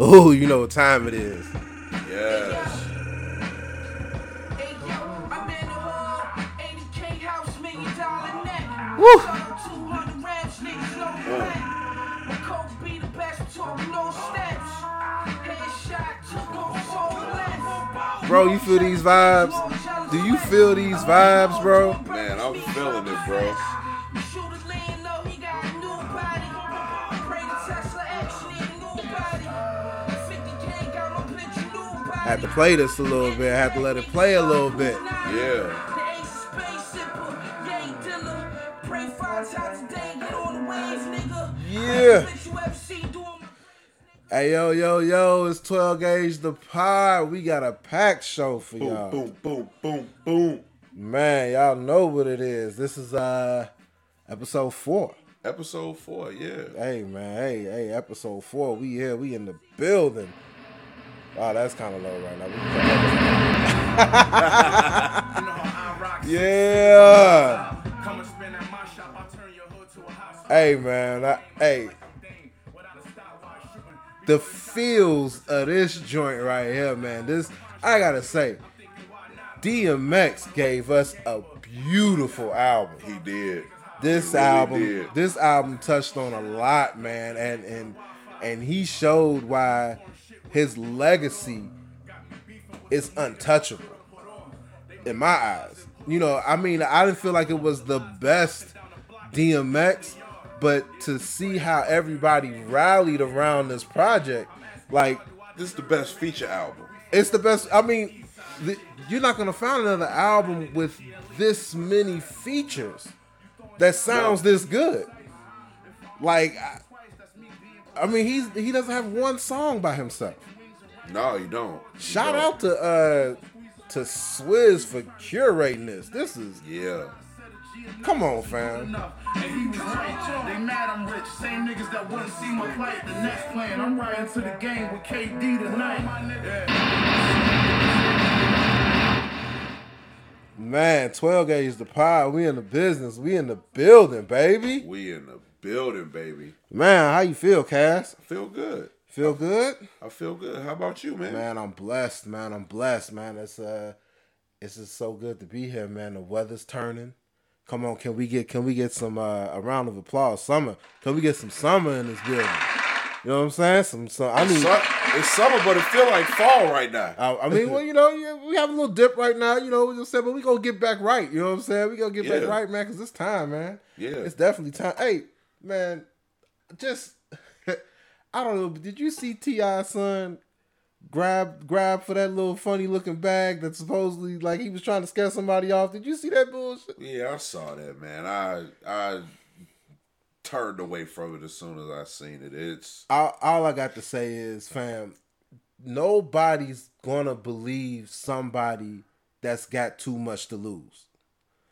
Oh, you know what time it is. Yes. Woo! Bro, you feel these vibes? Do you feel these vibes, bro? Had to play this a little bit. I Had to let it play a little bit. Yeah. Yeah. Hey yo yo yo, it's 12 gauge the pod. We got a packed show for Boom, y'all. boom, boom, boom, boom. Man, y'all know what it is. This is uh episode four. Episode four, yeah. Hey man, hey, hey, episode four. We here, we in the building. Wow, that's kind of low right now. We can- yeah. Hey man, I, hey, the feels of this joint right here, man. This I gotta say, DMX gave us a beautiful album. He did. This He really album, did. this album touched on a lot, man, and and and he showed why his legacy is untouchable in my eyes. You know, I mean, I didn't feel like it was the best DMX, but to see how everybody rallied around this project, like This is the best feature album. it's the best. I mean, the, you're not gonna find another album with this many features that sounds this good. Like, I, I mean, he's he doesn't have one song by himself. No, you don't. You Shout don't. out to uh to Swizz for curating this. This is Yeah. come on, fam. And he was right. They mad I'm rich. Same niggas that wouldn't see my plight. The next plan. I'm riding to the game with KD tonight. Man, 12 gauge the pod. We in the business. We in the building, baby. We in the building, baby. Man, how you feel, Cass? I feel good. Feel good? I feel good. How about you, man? Man, I'm blessed, man. I'm blessed, man. It's uh it's just so good to be here, man. The weather's turning. Come on, can we get can we get some uh, a round of applause? Summer. Can we get some summer in this building? You know what I'm saying? Some some I mean it's summer, but it feel like fall right now. I, I mean, well, you know, yeah, we have a little dip right now, you know, we just said, but we gonna get back right. You know what I'm saying? We gonna get back right, man, because it's time, man. Yeah. It's definitely time. Hey, man, just I don't know, did you see T.I. son grab grab for that little funny looking bag that supposedly like he was trying to scare somebody off? Did you see that bullshit? Yeah, I saw that, man. I I turned away from it as soon as I seen it. It's all, all I got to say is, fam, nobody's gonna believe somebody that's got too much to lose.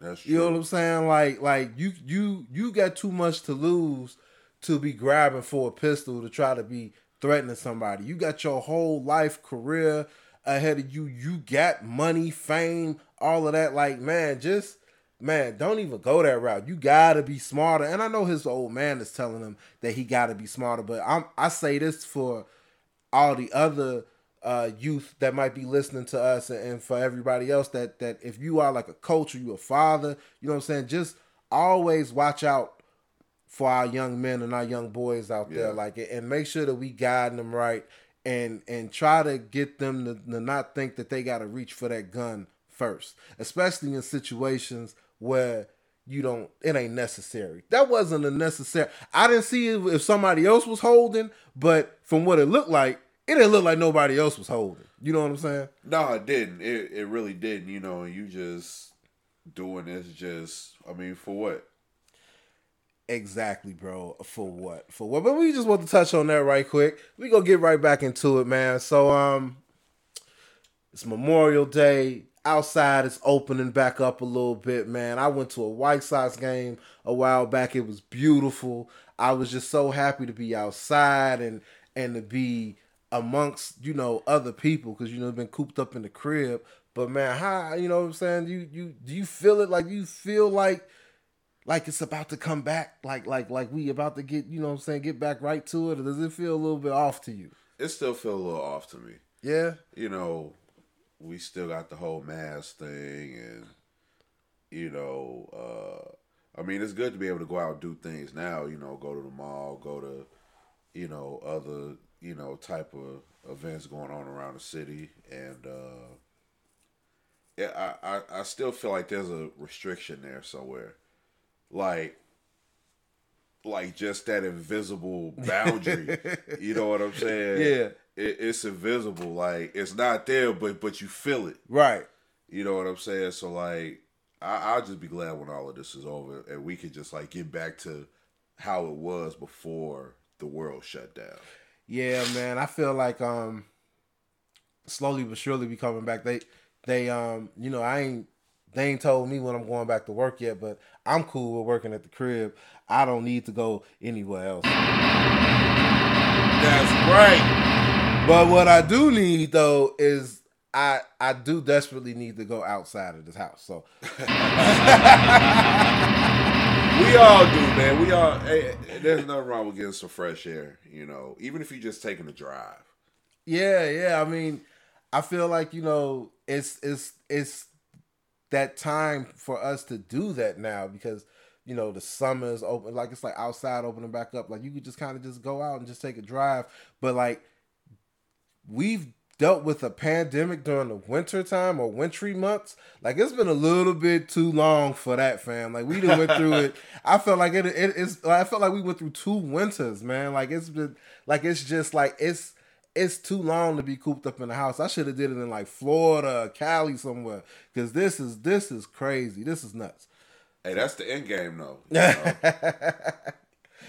that's true. You know what I'm saying? Like, like you, you, you got too much to lose to be grabbing for a pistol to try to be threatening somebody. You got your whole life career ahead of you. You got money, fame, all of that. Like, man, just man, don't even go that route. You gotta be smarter. And I know his old man is telling him that he gotta be smarter, but I'm I say this for all the other uh, youth that might be listening to us and, and for everybody else that that if you are like a coach or you a father, you know what I'm saying, just always watch out for our young men and our young boys out there, Yeah. like and make sure that we guide them right and and try to get them to, to not think that they got to reach for that gun first, especially in situations where you don't it ain't necessary. That wasn't a necessary. I didn't see if somebody else was holding, but from what it looked like, it didn't look like nobody else was holding. You know what I'm saying? no, it didn't. It it really didn't. You know, and you just doing this just. I mean, for what? Exactly, bro. For what? For what? But we just want to touch on that right quick. We gonna get right back into it, man. So um it's Memorial Day. Outside it's opening back up a little bit, man. I went to a White Sox game a while back. It was beautiful. I was just so happy to be outside and and to be amongst, you know, other people because you know been cooped up in the crib. But man, how you know what I'm saying? You you do you feel it like you feel like like it's about to come back like like like we about to get you know what i'm saying get back right to it or does it feel a little bit off to you it still feel a little off to me. Yeah. You know, we still got the whole mask thing, and you know, uh, I mean, it's good to be able to go out and do things now. You know, go to the mall, go to, you know, other you know type of events going on around the city, and uh, yeah, I, I I still feel like there's a restriction there somewhere, like like just that invisible boundary. you know what I'm saying? Yeah. It, it's invisible. Like it's not there, but but you feel it. Right. You know what I'm saying? So like, I, I'll just be glad when all of this is over and we can just like get back to how it was before the world shut down. Yeah, man. I feel like um slowly but surely we coming back. They they um you know I ain't they ain't told me when I'm going back to work yet, but I'm cool with working at the crib. I don't need to go anywhere else. That's right. But what I do need though is I I do desperately need to go outside of this house. So We all do, man. We all. Hey, there's nothing wrong with getting some fresh air. You know, even if you're just taking a drive. Yeah, yeah. I mean, I feel like you know it's it's it's that time for us to do that now because you know the summer is open. Like it's like outside opening back up. Like you could just kind of just go out and just take a drive. But like we've dealt with a pandemic during the winter time or wintry months. Like it's been a little bit too long for that, fam. Like we done went through it. I felt like it, it it's I felt like we went through two winters, man. Like it's been like it's just like it's it's too long to be cooped up in the house. I should have did it in like Florida, Cali somewhere. Cause this is this is crazy. This is nuts. Hey, that's the end game, though. You, know?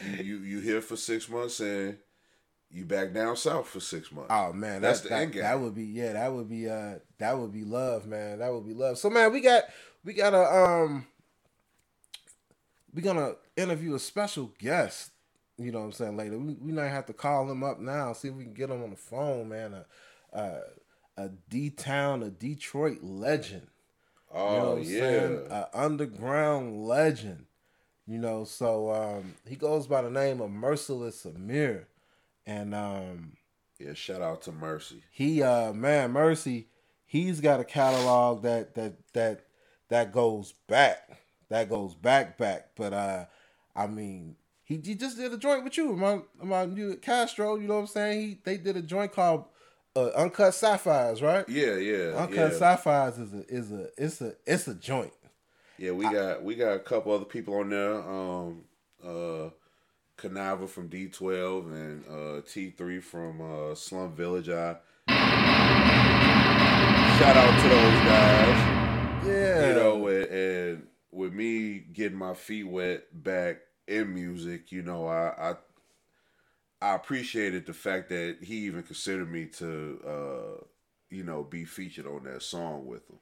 you, you you here for six months and you back down south for six months. Oh man, That's that's the that, end game. That would be yeah, that would be uh that would be love, man. That would be love. So man, we got we got a um we gonna interview a special guest. You know what I'm saying later. We we might have to call him up now, see if we can get him on the phone, man. A a, a D town, a Detroit legend. oh You know I'm yeah, saying? A underground legend. You know, so um he goes by the name of Merciless Amir. And um yeah. Shout out to Mercy. he uh man mercy he's got a catalog that that that that goes back that goes back back but uh i mean he, he just did a joint with you my my you castro you know what i'm saying he they did a joint called uh, uncut sapphires right Yeah, yeah, uncut yeah. sapphires is a is a it's a it's a joint Yeah, we got we got a couple other people on there. Um, uh, Kuniva from D12 and uh, T3 from uh, Slum Village. I shout out to those guys. yeah You know, and, and with me getting my feet wet back in music, you know, I I, I appreciated the fact that he even considered me to, uh, you know, be featured on that song with him.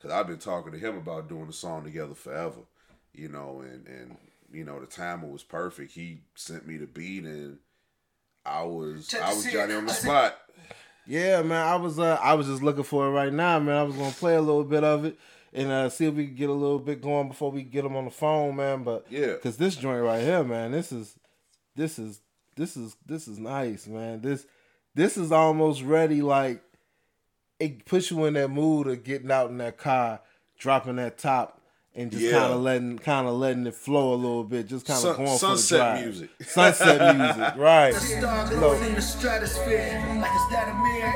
Cause I've been talking to him about doing the song together forever, you know, and and you know the timing was perfect. He sent me the beat, and I was Check I was scene. Johnny on the spot. Yeah, man. I was uh I was just looking for it right now, man. I was gonna play a little bit of it and uh see if we could get a little bit going before we get them on the phone, man. But Yeah. cause this joint right here, man, this is this is this is this is nice, man. This this is almost ready, like it puts you in that mood of getting out in that car, dropping that top, and just Yeah. kind of letting kind of letting it flow a little bit, just kind of Sun- going for sunset the drive. music. sunset music, right? The star Look. glowing in the stratosphere, like it's that a mirror.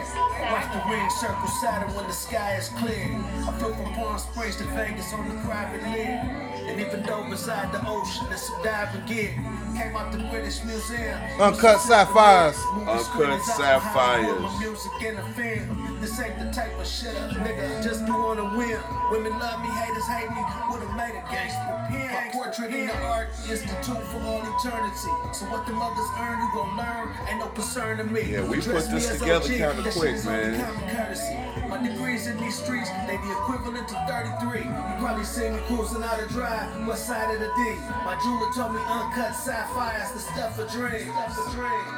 Watch the ring circle Saturn when the sky is clear. I flew from Palm Springs to Vegas on the private lit. And even though beside the ocean, it's a diving gear. Came out the British Museum. Uncut sapphires. Movie Uncut screenings out sapphires. my music in the film. This ain't the type of shit a nigga just do on a whim. Women love me, haters hate me. Would've made a gangster pimp. My portrait in the art institute for all eternity. So what the mothers earn, you gon' learn. Ain't no concern to me. Yeah, we Dress put this together OG, kinda quick, shit is only man. My degrees in these streets, they the equivalent to 33. You probably seen me cruising out of drive, west side of the D. My jeweler told me uncut sapphires, the stuff of dreams. Stuff of dreams.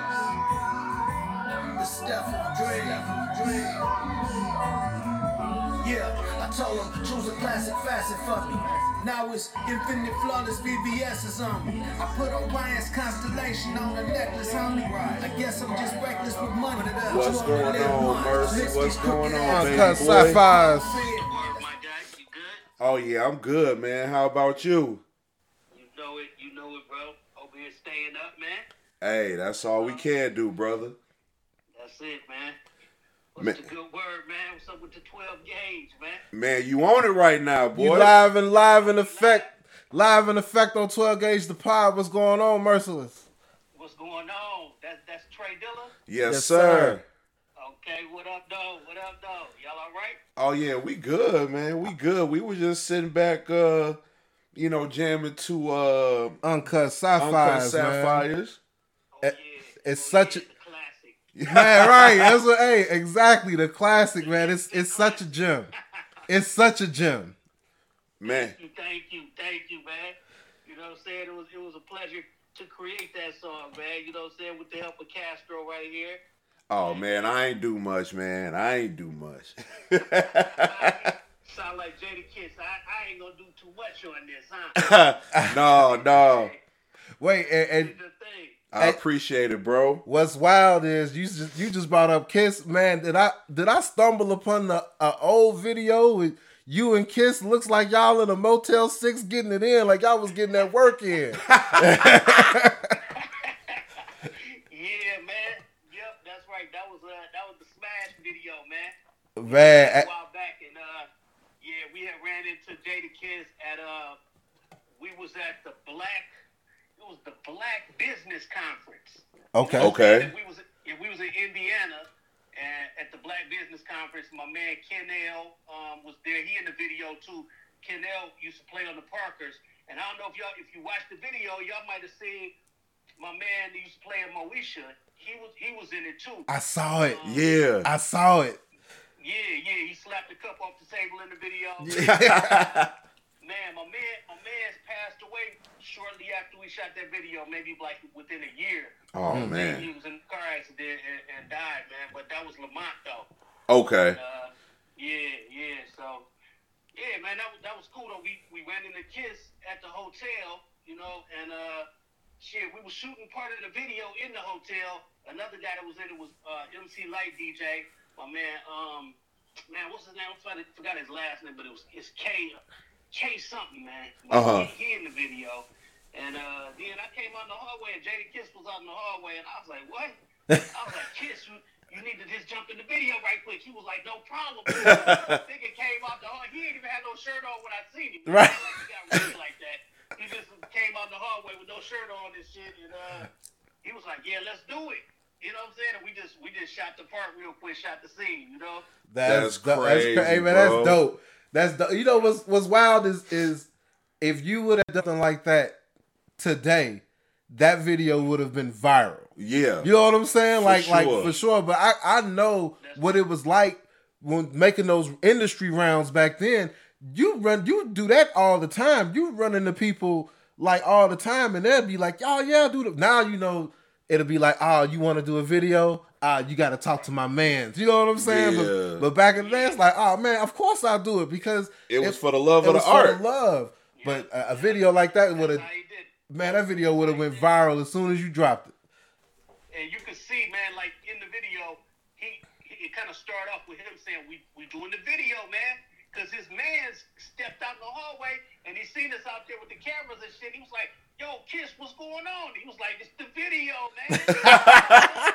The stuff of dreams. Yeah, I told him choose a classic facet for me. Now it's infinite flawless VVS is on me. I put Orion's constellation on a necklace, homie. I guess I'm just reckless with money. What's going on, Mercy? What's going on, baby Uncut boy? sapphires. Word, my guy. Oh yeah, I'm good, man. How about you? You know it. You know it, bro. Over here staying up, man. Hey, that's all we can do, brother. That's it, man. What's Man. the good word, man? What's up with the 12 gauge, man? Man, you on it right now, boy. You boy. live and live in effect. Live in effect on 12 Gauge the Pod. What's going on, Merciless? What's going on? That's that's Trey Dilla. Yes, Yes, sir. sir. Okay, what up, though? What up, though? Y'all all right? Oh yeah, we good, man. We good. We was just sitting back, uh, you know, jamming to uh, Uncut sapphires, Uncut man. Sapphires. Oh, yeah. it's Oh, such yeah, a- the classic. Man, right. That's what, hey, exactly. The classic, man. It's it's such a gem. It's such a gem. Man, Thank you, thank you, thank you, man. You know what I'm saying? It was it was a pleasure to create that song, man. You know what I'm saying? With the help of Castro right here. oh man, I ain't do much, man. I ain't do much. Sound like Jada Kiss. I, I ain't gonna do too much on this, huh? no, no. Wait, and, and the thing. I appreciate it, bro. what's wild is you just you just brought up Kiss, man. Did I did I stumble upon the uh, old video with you and Kiss? Looks like y'all in a Motel Six getting it in, like y'all was getting that work in. Yeah, man. Yep, that's right. That was uh that was the smash video, man. Man, a I- while back, and uh, yeah, we had ran into Jadakiss at uh, we was at the Black, it was the Black Business Conference. okay. Okay. And we was yeah, we was in Indiana, and at the Black Business Conference, my man Kennel um, was there. He in the video too. Kennel used to play on the Parkers, and I don't know if y'all if you watched the video, y'all might have seen my man that used to play in Moesha. He was he was in it too. I saw it. Yeah. I saw it. Yeah, yeah, he slapped the cup off the table in the video. Man, my man, my man's passed away shortly after we shot that video, maybe like within a year. Oh man. He was in a car accident and, and died, man. But that was Lamont though. Okay. Uh, yeah, yeah. So, yeah, man, that was that was cool though. We we ran into Kiss at the hotel, you know, and uh, shit, we were shooting part of the video in the hotel. Another guy that was in it was uh, MC Light DJ, my man. Um, man, what's his name? I forgot- forgot his last name, but it was it's K K something, man. Uh-huh. He, he in the video. And uh, then I came out in the hallway, and Jadakiss was out in the hallway, and I was like, "What?" I was like, "Kiss, you, you need to just jump in the video right quick." He was like, "No problem." Nigga came out the hallway. He didn't even have no shirt on when I seen him. Right. Like he got ready like that. He just came out the hallway with no shirt on and shit, and uh, he was like, "Yeah, let's do it." You know what I'm saying? And we just we just shot the part real quick, shot the scene. You know? That's do- crazy, cra- hey, man, bro. that's dope. That's the You know what's what's wild is is if you would have done something like that today, that video would have been viral. Yeah. You know what I'm saying? For like like for sure. But I I know what it was like when making those industry rounds back then. You run you do that all the time. You run into people like all the time, and they'll be like, "Oh yeah, do the." Now you know it'll be like, "Oh, you want to do a video? Ah, you got to talk to my man." You know what I'm saying? Yeah. But, but back in the day, it's like, "Oh man, of course I'll do it because It was for the love it of was the for art. the love." But a, a video like that would have, how he did. it. man, that video would have went viral as soon as you dropped it. and you can see, man, like in the video, he, he it kind of started off with him saying, "We we doing the video, man," because his man stepped out in the hallway and he seen us out there with the cameras and shit. He was like, "Yo, Kiss, what's going on?" He was like, "It's the video, man."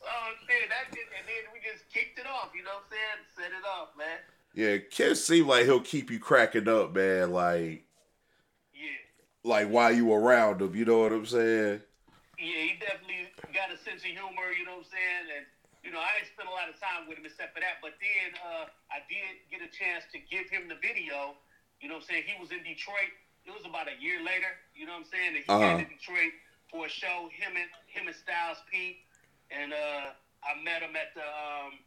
so man, that did, and then we just kicked it off. You know what I'm saying? Set it off, man. Yeah, Kiss seemed like he'll keep you cracking up, man. Like, Yeah. like while you around him. You know what I'm saying? Yeah, he definitely got a sense of humor, you know what I'm saying? And, know, I didn't spend a lot of time with him except for that. But then uh, I did get a chance to give him the video. You know what I'm saying? He was in Detroit. It was about a year later, you know what I'm saying? And he Uh-huh. came to Detroit for a show, him and him and Styles P. And uh, I met him at the um,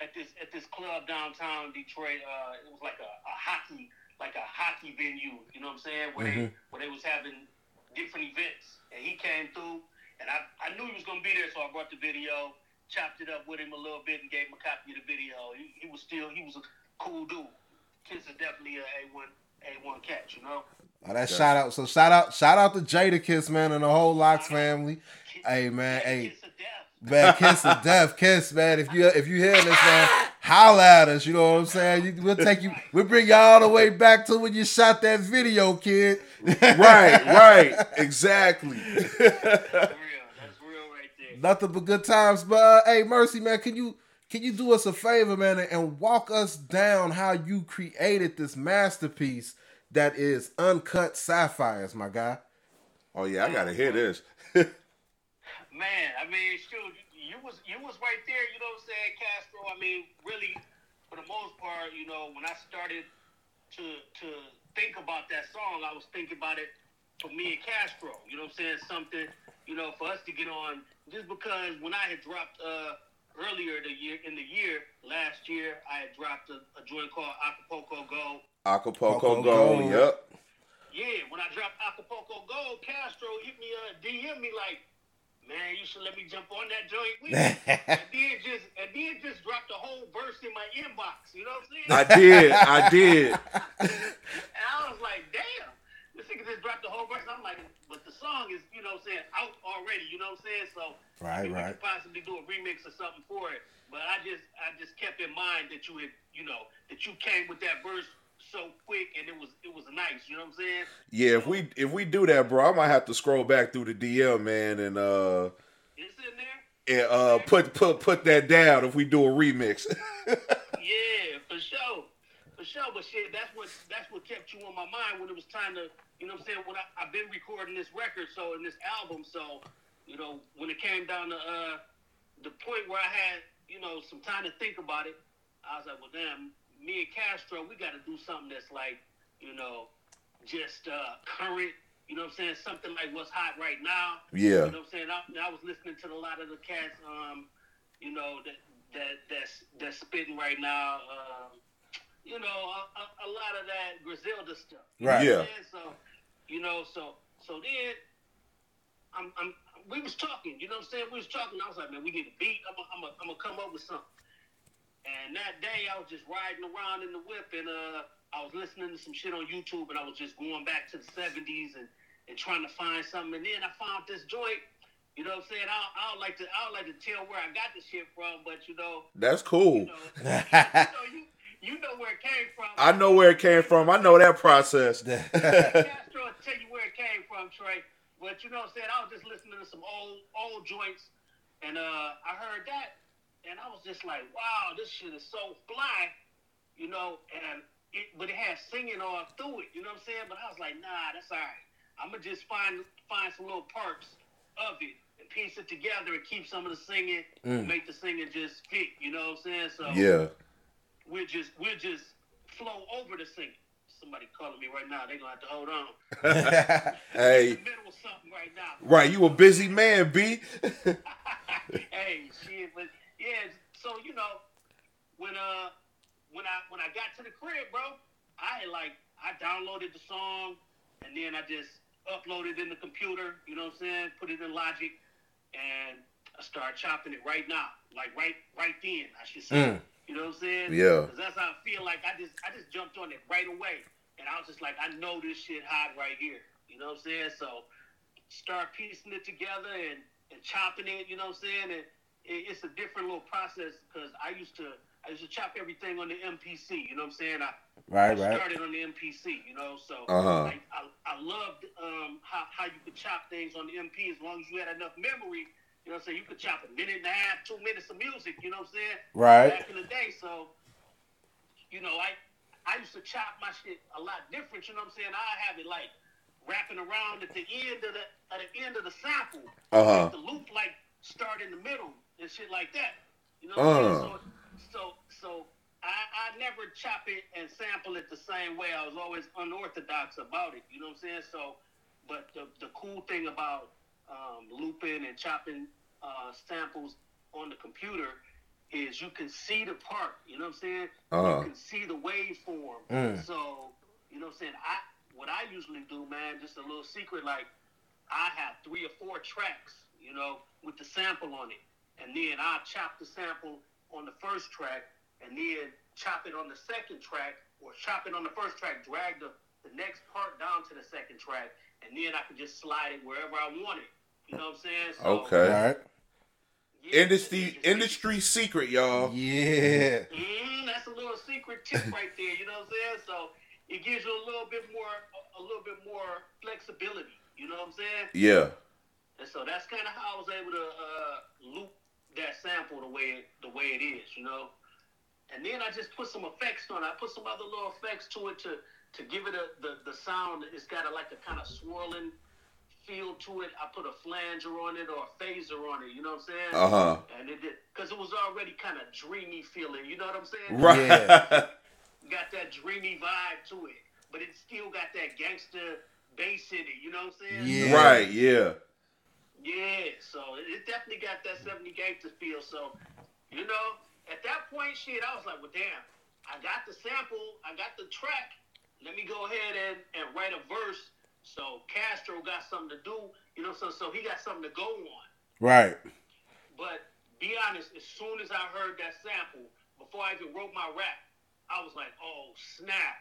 at this at this club downtown Detroit. Uh, it was like a, a hockey like a hockey venue, you know what I'm saying? Where they where they was having different events. And he came through and I, I knew he was gonna be there, so I brought the video, chopped it up with him a little bit and gave him a copy of the video. He, he was still he was a cool dude. Kiss is definitely a A one A one catch, you know. Oh, that shout out. So shout out, shout out to Jadakiss, man, and the whole LOX family. Kiss, Hey, man, hey. Kiss of death. Man, kiss of death, kiss, man. If you if you hear this, man, holla at us. You know what I'm saying? You, we'll take you. We'll bring you all the way back to when you shot that video, kid. right, right, exactly. That's real. That's real right there. Nothing but good times. But uh, hey, Mercy, man, can you can you do us a favor, man, and, and walk us down how you created this masterpiece that is uncut sapphires, my guy? Oh yeah, I gotta hear this. Man, I mean, shoot, you was you was right there. You know what I'm saying, Castro. I mean, really, for the most part, you know, when I started to to think about that song, I was thinking about it for me and Castro. You know what I'm saying? Something, you know, for us to get on. Just because when I had dropped uh earlier the year in the year last year, I had dropped a, a joint called Acapulco Go. Acapulco Acapulco Gold. Gold. Yep. Yeah, when I dropped Acapulco Gold, Castro hit me uh DM me like, man, you should let me jump on that joint with you. and then just and then just dropped a whole verse in my inbox. You know what I'm saying? I did. I did. and I was like, damn. This nigga just dropped the whole verse. I'm like, but the song is, you know what I'm saying, out already, you know what I'm saying? So Right, we right. could possibly do a remix or something for it. But I just I just kept in mind that you had, you know, that you came with that verse so quick and it was it was nice, you know what I'm saying? Yeah, if we if we do that, bro, I might have to scroll back through the DM, man, and uh It's in there. and uh put put put that down if we do a remix. Yeah, for sure. For sure. But shit, that's what that's what kept you on my mind when it was time to you know what I'm saying, when I, I've been recording this record so in this album, so you know, when it came down to uh the point where I had, you know, some time to think about it, I was like, Well damn, me and Castro, we gotta do something that's like, you know, just uh current you know what I'm saying? Something like what's hot right now. Yeah. You know what I'm saying? I, I was listening to a lot of the cats, um, you know, that that that's that's spitting right now. Um, you know, a, a, a lot of that Griselda stuff. Right. Yeah. what? So, you know, so so then I'm I'm we was talking, you know what I'm saying? We was talking. I was like, man, we need a beat. I'm gonna I'm I'm gonna come up with something. And that day, I was just riding around in the whip, and uh, I was listening to some shit on YouTube, and I was just going back to the '70s and, and trying to find something. And then I found this joint. You know what I'm saying? I, I don't like to I like to tell where I got this shit from, but you know, That's cool. you know, you know, you, you know where it came from. I know where it came from. I know that process. Tell you where it came from, Trey. But you know what I'm saying? I was just listening to some old old joints and uh I heard that and I was just like, wow, this shit is so fly, you know, and it but it had singing all through it, you know what I'm saying? But I was like, nah, that's all right. I'm gonna just find find some little parts of it and piece it together and keep some of the singing, make the singing just fit, you know what I'm saying? So Yeah. we'll just we'll just flow over the singing. Somebody calling me right now. They're gonna have to hold on. Hey, In the middle of something right now. right, you a busy man, B. hey, shit, but yeah. So you know, when uh, when I when I got to the crib, bro, I had like I downloaded the song and then I just uploaded in the computer. You know what I'm saying? Put it in Logic, and I started chopping it right now, like right right then. I should say. Mm. You know what I'm saying? Yeah. 'Cause that's how feel like I just I just jumped on it right away, and I was just like, I know this shit hot right here. You know what I'm saying? So start piecing it together and, and chopping it. You know what I'm saying? And it, it's a different little process because I used to I used to chop everything on the MPC. You know what I'm saying? I, Right, I right. started on the MPC. You know, so Uh-huh. like, I I loved um, how how you could chop things on the MP as long as you had enough memory. You know what I'm saying? You could chop a minute and a half, two minutes of music. You know what I'm saying? Right. Back in the day, so you know, I I used to chop my shit a lot different. You know what I'm saying? I have it like wrapping around at the end of the at the end of the sample. Uh-huh. The loop like start in the middle and shit like that. You know what I'm saying? So so so I, I never chop it and sample it the same way. I was always unorthodox about it. You know what I'm saying? So, but the, the cool thing about um, looping and chopping uh, samples on the computer is you can see the part. You know what I'm saying? Uh-huh. You can see the waveform. Mm. So, you know what I'm saying? I what I usually do, man, just a little secret, like I have three or four tracks, you know, with the sample on it. And then I chop the sample on the first track and then chop it on the second track or chop it on the first track, drag the, the next part down to the second track, and then I could just slide it wherever I want it. You know what I'm saying? So, Okay. All right. Yeah, Industry industry secret, y'all. Yeah. Mm, that's a little secret tip right there. You know what I'm saying? So it gives you a little bit more, a, a little bit more flexibility. You know what I'm saying? Yeah. And so that's kind of how I was able to uh, loop that sample the way the way it is, you know. And then I just put some effects on it. I put some other little effects to it to to give it a the, the sound. It's got a, like a kind of swirling feel to it. I put a flanger on it or a phaser on it. You know what I'm saying? Uh huh. And it did because it was already kind of dreamy feeling. You know what I'm saying? Right. Got that dreamy vibe to it, but it still got that gangster bass in it. You know what I'm saying? Yeah. Right. Yeah. Yeah, so it definitely got that 70 gangster feel. So, you know, at that point, shit, I was like, well, damn, I got the sample, I got the track. Let me go ahead and, and write a verse. So Castro got something to do, you know, so so he got something to go on. Right. But be honest, as soon as I heard that sample, before I even wrote my rap, I was like, oh snap,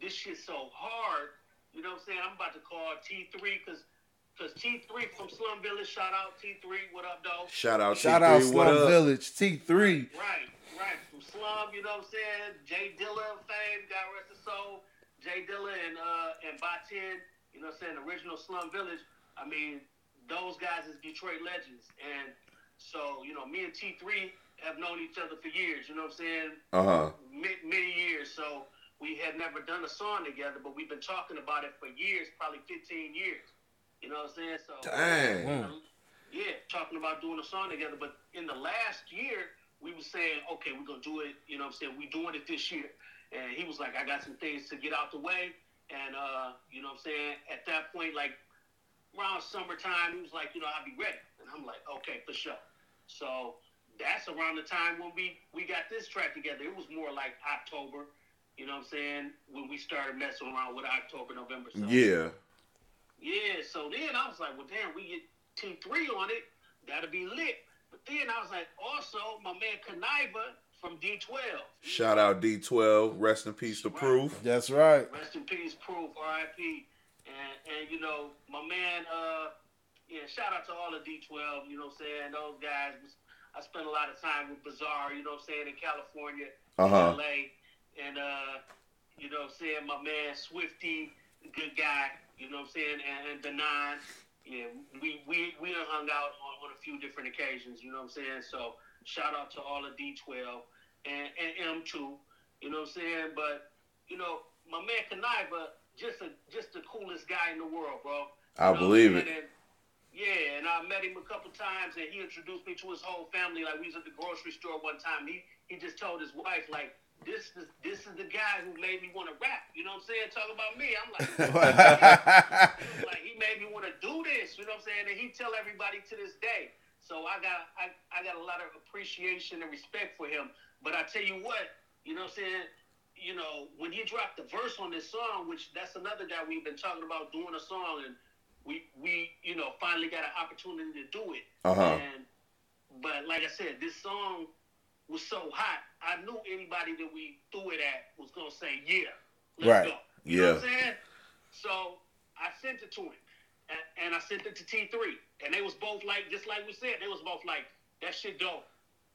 this shit's so hard. You know what I'm saying? I'm about to call T3 because because T3 from Slum Village, shout out T3, what up, though? Shout out. Shout T3, out what Slum up? Village T3. Right, right. From Slum, you know what I'm saying? Jay Dilla fame, God rest his soul. Jay Dilla and uh and Baatin, you know what I'm saying? Original Slum Village. I mean, those guys is Detroit legends. And so, you know, me and T3 have known each other for years, you know what I'm saying? Uh huh. many, many years. So we had never done a song together, but we've been talking about it for years, probably 15 years. You know what I'm saying? So Dang. yeah, talking about doing a song together. But in the last year, we were saying, okay, we're gonna do it. You know what I'm saying? We're doing it this year. And he was like, I got some things to get out the way. And uh, you know what I'm saying? At that point, like around summertime, he was like, you know, I'll be ready. And I'm like, okay, for sure. So that's around the time when we we got this track together. It was more like October. You know what I'm saying? When we started messing around with October, November. So, Yeah. yeah, so then I was like, well, damn, we get T3 on it. That'll be lit. But then I was like, also, my man Kuniva from D12. Shout out D12. Rest in peace to Right. Proof. That's right. Rest in peace, Proof, RIP. And, and you know, my man, uh, yeah, shout out to all of D12, you know what I'm saying? Those guys, I spent a lot of time with Bizarre, you know what I'm saying, in California, Uh huh. LA. And, uh, you know what I'm saying, my man Swifty, good guy, you know what I'm saying, and, and Denaun. Yeah, we, we, we hung out on, on a few different occasions, you know what I'm saying? So shout out to all of D12 and, and M2, you know what I'm saying? But, you know, my man Kuniva, just a just the coolest guy in the world, bro. I You know believe it. And, yeah, and I met him a couple times, and he introduced me to his whole family. Like we was at the grocery store one time. He he just told his wife like, "This is this is the guy who made me want to rap." You know what I'm saying? Talk about me. I'm like, he like he made me want to do this. You know what I'm saying? And he tell everybody to this day. So I got I, I got a lot of appreciation and respect for him. But I tell you what, you know what I'm saying? You know, when he dropped the verse on this song, which that's another guy we've been talking about doing a song and we we, you know, finally got an opportunity to do it. Uh huh. And but like I said, this song was so hot. I knew anybody that we threw it at was gonna say, "Yeah, let's Right. go." You know Yeah. what I'm saying? So I sent it to him, and, and I sent it to T3, and they was both like, just like we said, they was both like, "That shit dope."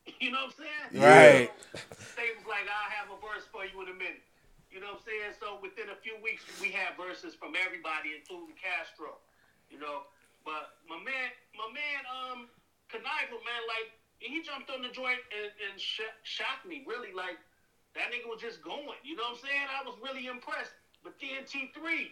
You know what I'm saying? Right. So they was like, "I'll have a verse for you in a minute." You know what I'm saying? So within a few weeks, we had verses from everybody, including Castro. You know, but my man, my man, um, Kuniva, man, like he jumped on the joint and, and sh- shocked me. Really, like that nigga was just going. You know what I'm saying? I was really impressed. But then T3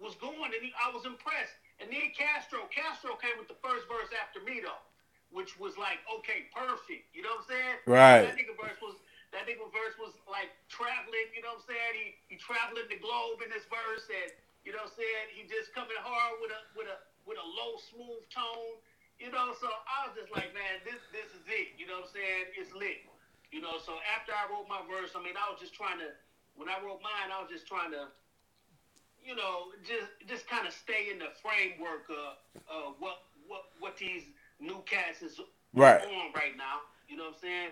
was going, and he, I was impressed. And then Castro, Castro came with the first verse after me though, which was like, okay, perfect. You know what I'm saying? Right. That nigga verse was that nigga verse was like traveling. You know what I'm saying? He he traveling the globe in this verse, and you know what I'm saying? He just coming hard with a with a with a low smooth tone. You know, so I was just like, man, this this is it. You know what I'm saying? It's lit. You know, so after I wrote my verse, I mean, I was just trying to. When I wrote mine, I was just trying to you know, just just kind of stay in the framework of uh, what what what these new cats is Right. on right now. You know what I'm saying?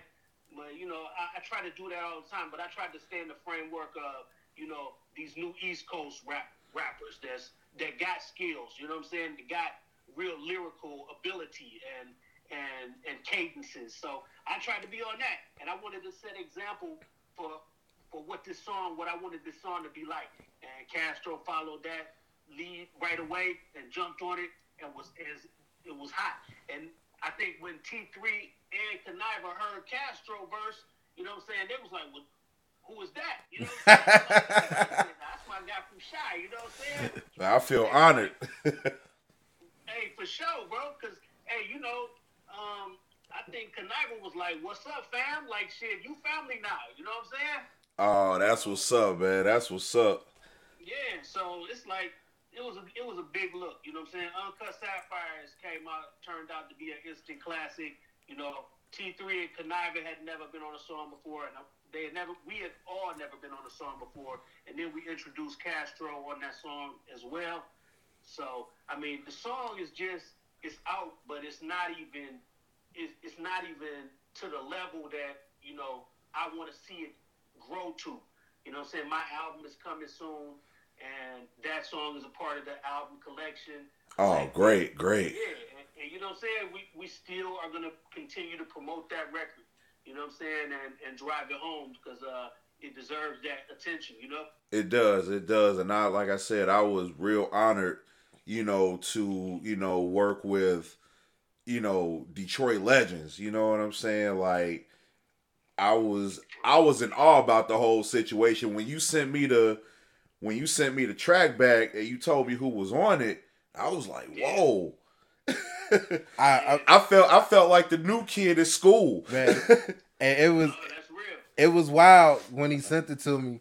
but you know, I, I try to do that all the time. But I try to stay in the framework of you know these new East Coast rap rappers that's that got skills. You know what I'm saying? That got real lyrical ability and and and cadences. So I tried to be on that, and I wanted to set example for for what this song, what I wanted this song to be like. And Castro followed that lead right away and jumped on it and was as it was hot. And I think when T3 and Kuniva heard Castro verse, you know what I'm saying, they was like, well, who is that? You know what I'm saying? That's my guy from Shy, you know what I'm saying? I feel honored. hey, for sure, bro, because, hey, you know, um, I think Kuniva was like, what's up, fam? Like, shit, you family now, you know what I'm saying? Oh, that's what's up, man. That's what's up. Yeah, so it's like it was a it was a big look. You know what I'm saying? Uncut Sapphires came out, turned out to be an instant classic. You know, T3 and Kuniva had never been on a song before, and they had never we had all never been on a song before. And then we introduced Castro on that song as well. So I mean, the song is just it's out, but it's not even it's, it's not even to the level that you know I want to see it grow to. You know what I'm saying? My album is coming soon, and that song is a part of the album collection. Oh, great, great. Yeah, and, and you know what I'm saying? We, we still are going to continue to promote that record. You know what I'm saying? And, and drive it home because uh, it deserves that attention, you know? It does, it does, and I like I said, I was real honored, you know, to you know work with, you know, Detroit legends. You know what I'm saying? Like, I was I was in awe about the whole situation when you sent me the when you sent me the track back and you told me who was on it. I was like, whoa. I, I I felt I felt like the new kid at school. man, and it was Oh, real. it was wild when he sent it to me,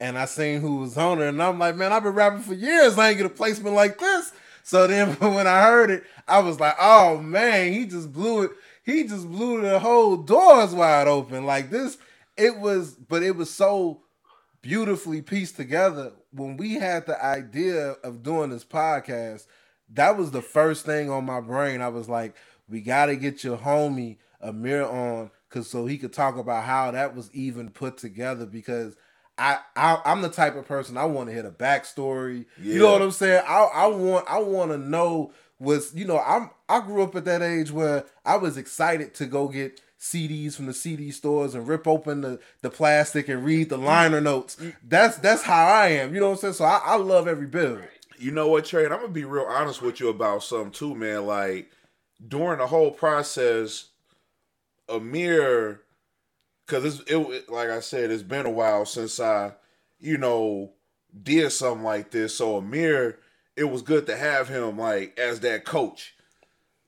and I seen who was on it, and I'm like, man, I've been rapping for years. I ain't get a placement like this. So then when I heard it, I was like, oh man, he just blew it. He just blew the whole doors wide open. Like this, it was, but it was so beautifully pieced together. When we had the idea of doing this podcast, that was the first thing on my brain. I was like, we got to get your homie Amir on, cause so he could talk about how that was even put together. Because I, I I'm the type of person I want to hear the backstory. You know what I'm saying? I I want I want to know what's you know I'm I grew up at that age where I was excited to go get CDs from the CD stores and rip open the, the plastic and read the liner notes. That's that's how I am. You know what I'm saying? So I, I love every bit of it. You know what, Trey? I'm gonna be real honest with you about something too, man. Like during the whole process, Amir, because it's it like I said, it's been a while since I, you know, did something like this. So Amir, it was good to have him like as that coach.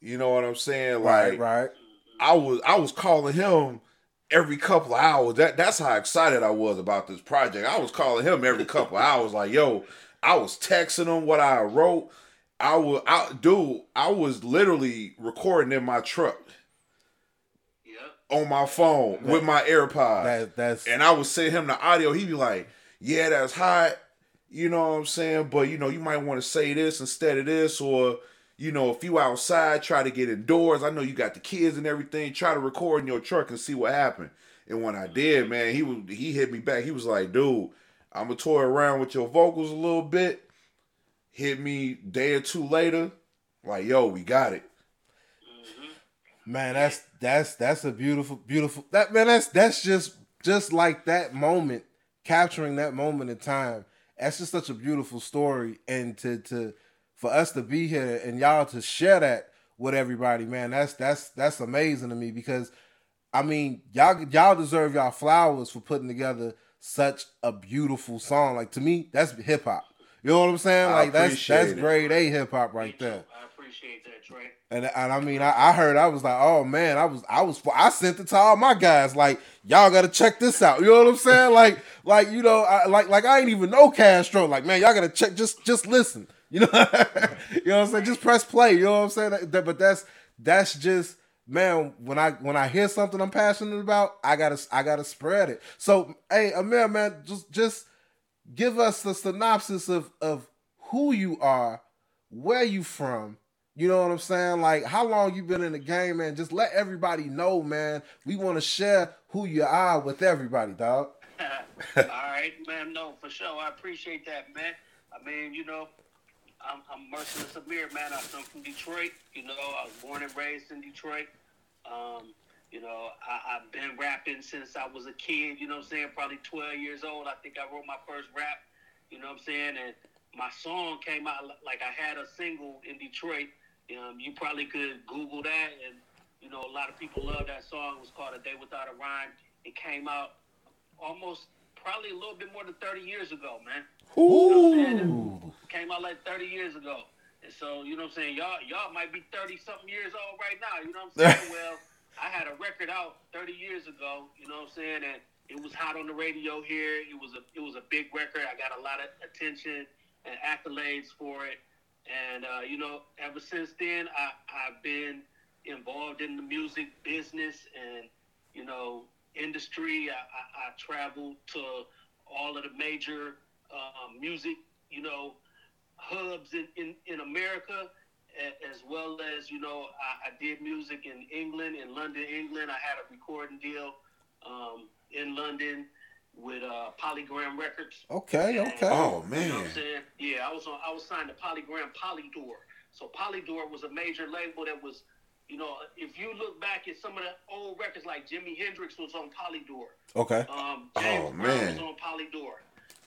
You know what I'm saying? Right, Like right. I was I was calling him every couple of hours. That that's how excited I was about this project. I was calling him every couple of hours, like, yo, I was texting him what I wrote. I was I dude, I was literally recording in my truck Yeah. on my phone with my AirPods. That that's and I would send him the audio. He'd be like, Yeah, that's hot. You know what I'm saying? But you know, you might want to say this instead of this, or you know, if you outside, try to get indoors. I know you got the kids and everything. Try to record in your truck and see what happened. And when I mm-hmm. did, man, he was he hit me back. He was like, "Dude, I'm gonna toy around with your vocals a little bit." Hit me day or two later, like, "Yo, we got it." Mm-hmm. man, that's that's that's a beautiful, beautiful that man, that's that's just just like that moment, capturing that moment in time. That's just such a beautiful story. And to to for us to be here and y'all to share that with everybody, man, that's that's that's amazing to me because I mean, y'all y'all deserve y'all flowers for putting together such a beautiful song. Like to me, that's hip hop. You know what I'm saying? Like that's appreciate that's it. grade A hip hop right there. Appreciate that, Trey. And and I mean, I, I heard I was like, oh man, I was I was I sent it to all my guys like y'all got to check this out. You know what I'm saying? Like like you know I, like like I ain't even know Castro. Like man, y'all got to check just just listen. You know you know what I'm saying? Just press play. You know what I'm saying? That- that- but that's that's just man when I when I hear something I'm passionate about, I gotta I gotta spread it. So hey Amir, man, just just give us the synopsis of of who you are, where you from. You know what I'm saying? Like how long you been in the game, man? Just let everybody know, man. We want to share who you are with everybody, dog. All right, man. No, for sure. I appreciate that, man. I mean, you know, I'm, I'm Merciless Amir, man. I'm from Detroit. You know, I was born and raised in Detroit. Um, you know, I, I've been rapping since I was a kid. You know what I'm saying? Probably 12 years old. I think I wrote my first rap. You know what I'm saying? And my song came out like I had a single in Detroit. Um, you probably could Google that, and you know, a lot of people love that song. It was called "A Day Without a Rhyme." It came out almost probably a little bit more than 30 years ago, man. You know? Ooh. came out like 30 years ago. And so, you know what I'm saying? Y'all y'all might be 30 something years old right now. You know what I'm saying? well, I had a record out 30 years ago, you know what I'm saying? And it was hot on the radio here. It was a it was a big record. I got a lot of attention and accolades for it. And uh, you know, ever since then I, I've been involved in the music business and, you know, industry. I, I, I traveled to all of the major um, music, you know, hubs in, in, in America, as well as, you know, I, I did music in England, in London, England. I had a recording deal um, in London with uh, Polygram Records. Okay, okay. Oh man. You know what man. I'm saying? Yeah, I was on. I was signed to Polygram Polydor. So Polydor was a major label that was, you know, if you look back at some of the old records, like Jimi Hendrix was on Polydor. Okay. Um, Oh, James Brown man. was on Polydor.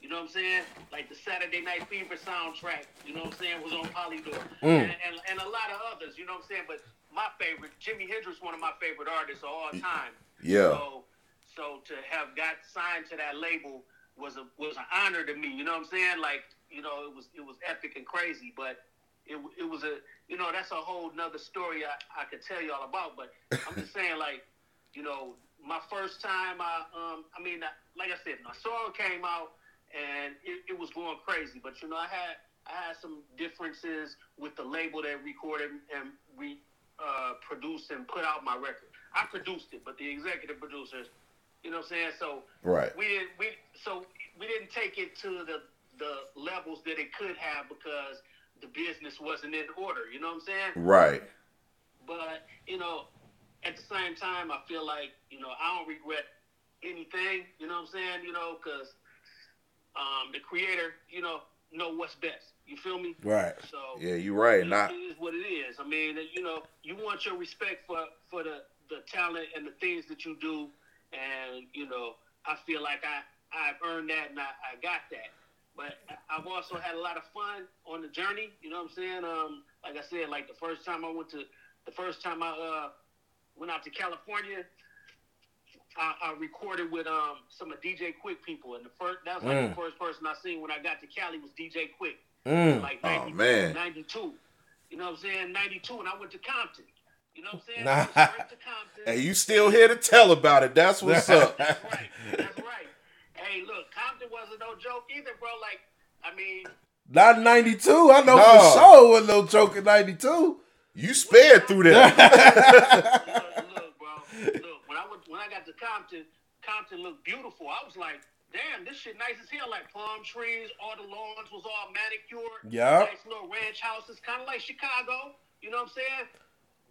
You know what I'm saying? Like the Saturday Night Fever soundtrack. You know what I'm saying? Was on Polydor, and, and and a lot of others. You know what I'm saying? But my favorite, Jimi Hendrix, one of my favorite artists of all time. Yeah. So, so to have got signed to that label was a was an honor to me. You know what I'm saying? Like, you know, it was it was epic and crazy, but it it was a you know that's a whole nother story I, I could tell you all about. But I'm just saying, like, you know, my first time, I um, I mean, like I said, my song came out and it, it was going crazy. But you know, I had I had some differences with the label that recorded and re uh, produced and put out my record. I produced it, but the executive producers, you know what I'm saying? So Right. we didn't we so we didn't take it to the the levels that it could have because the business wasn't in order. You know what I'm saying? Right. But you know, at the same time, I feel like you know I don't regret anything. You know what I'm saying? You know, because um, the creator, you know, know what's best. You feel me? Right. So Yeah, you're right. it- Not it is what it is. I mean, you know, you want your respect for for the the talent and the things that you do, and you know, I feel like I I've earned that and I, I got that. But I've also had a lot of fun on the journey. You know what I'm saying? Um, like I said, like the first time I went to the first time I uh went out to California. I, I recorded with um some of DJ Quik people, and the first that was like Mm. the first person I seen when I got to Cali was DJ Quik Mm. like Oh, man. 92. You know what I'm saying? 92, and I went to Compton. You know what I'm saying? Nah. I went straight to Compton. Hey, you still here to tell about it. That's what's up. That's right. That's right. Hey, look, Compton wasn't no joke either, bro. Like, I mean, Not 92. I know No. for sure it was no joke in 92. You sped through that. look, look, bro. Look, when I went, when I got to Compton, Compton looked beautiful. I was like, damn, this shit nice as hell. Like palm trees, all the lawns was all manicured. Yeah. Nice little ranch houses, kind of like Chicago. You know what I'm saying?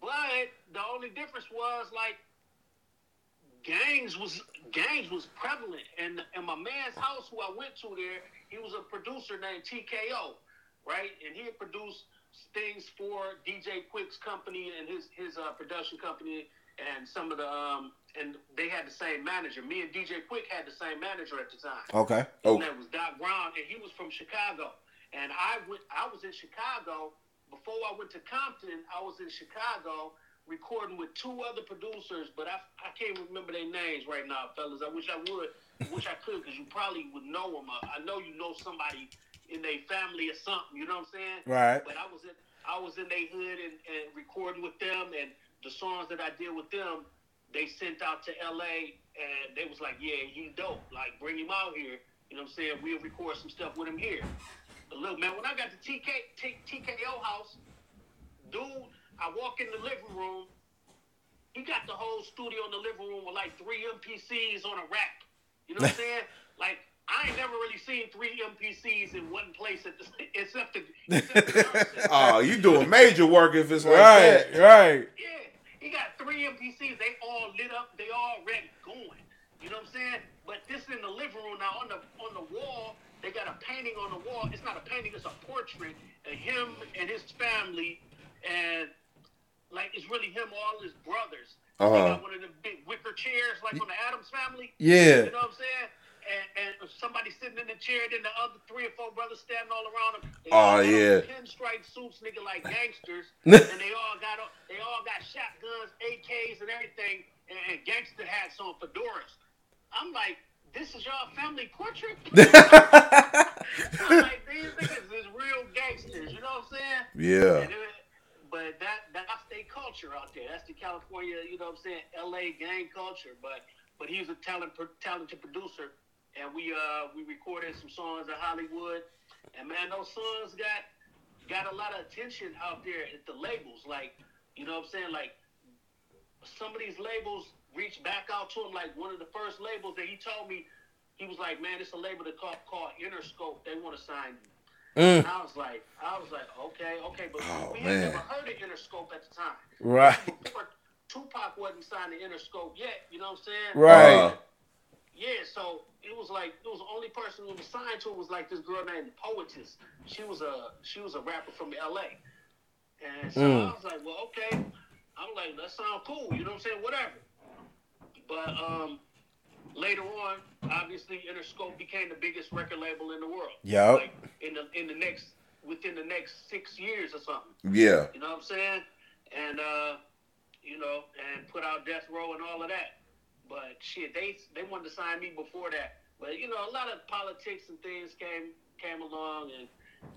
But the only difference was like gangs was gangs was prevalent, and and my man's house who I went to there, he was a producer named TKO, right? And he had produced things for DJ Quik's company and his his uh, production company, and some of the um and they had the same manager. Me and DJ Quik had the same manager at the time. Okay. Oh. His name was Doc Brown, and he was from Chicago. And I went. I was in Chicago before I went to Compton. I was in Chicago recording with two other producers, but I I can't remember their names right now, fellas. I wish I would. I wish I could, because you probably would know them. Uh, I know you know somebody in their family or something. You know what I'm saying? Right. But I was in I was in their hood and, and recording with them, and the songs that I did with them, they sent out to LA, and they was like, "Yeah, he's dope. Like, bring him out here." You know what I'm saying? We'll record some stuff with him here. Look, man, when I got to TK, T, TKO house, dude, I walk in the living room. He got the whole studio in the living room with like three MPCs on a rack. You know what I'm saying? Like, I ain't never really seen three MPCs in one place at the, except the. Except the oh, you doing major work if it's right, like Right, Right, Yeah, he got three MPCs. They all lit up. They all ready going. You know what I'm saying? But this in the living room now on the on the wall painting on the wall. It's not a painting; it's a portrait of him and his family, and like it's really him, all his brothers. They Uh-huh. got one of them big wicker chairs, like on the Addams family. Yeah. You know what I'm saying? And, and somebody sitting in the chair, then the other three or four brothers standing all around him. Oh, yeah. Pinstripe suits, nigga, like gangsters. and they all got they all got shotguns, AKs, and everything, and, and gangster hats on fedoras. I'm like, this is y'all family portrait? I'm like, these niggas is real gangsters. You know what I'm saying? Yeah. It- But that that's their culture out there. That's the California, you know what I'm saying, LA gang culture. But but he's a talent talented producer and we uh we recorded some songs in Hollywood. And man, those songs got got a lot of attention out there at the labels. Like, you know what I'm saying? Like some of these labels reached back out to him. Like one of the first labels that he told me, he was like, Man, it's a label that called called Interscope. They want to sign you. Mm. And I was like, I was like, okay, okay, but Oh, we man. had never heard of Interscope at the time. Right. Before Tupac wasn't signed to Interscope yet. You know what I'm saying? Right. Uh, Yeah, so it was like it was the only person who was signed to it was like this girl named Poetess. She was a she was a rapper from LA. And so Mm. I was like, well, okay. I'm like, that sounds cool, you know what I'm saying? Whatever. But um later on, obviously Interscope became the biggest record label in the world. Yup. Like in the in the next within the next six years or something. yeah. You know what I'm saying? And uh, you know, and put out Death Row and all of that. But shit, they they wanted to sign me before that. But you know, a lot of politics and things came came along, and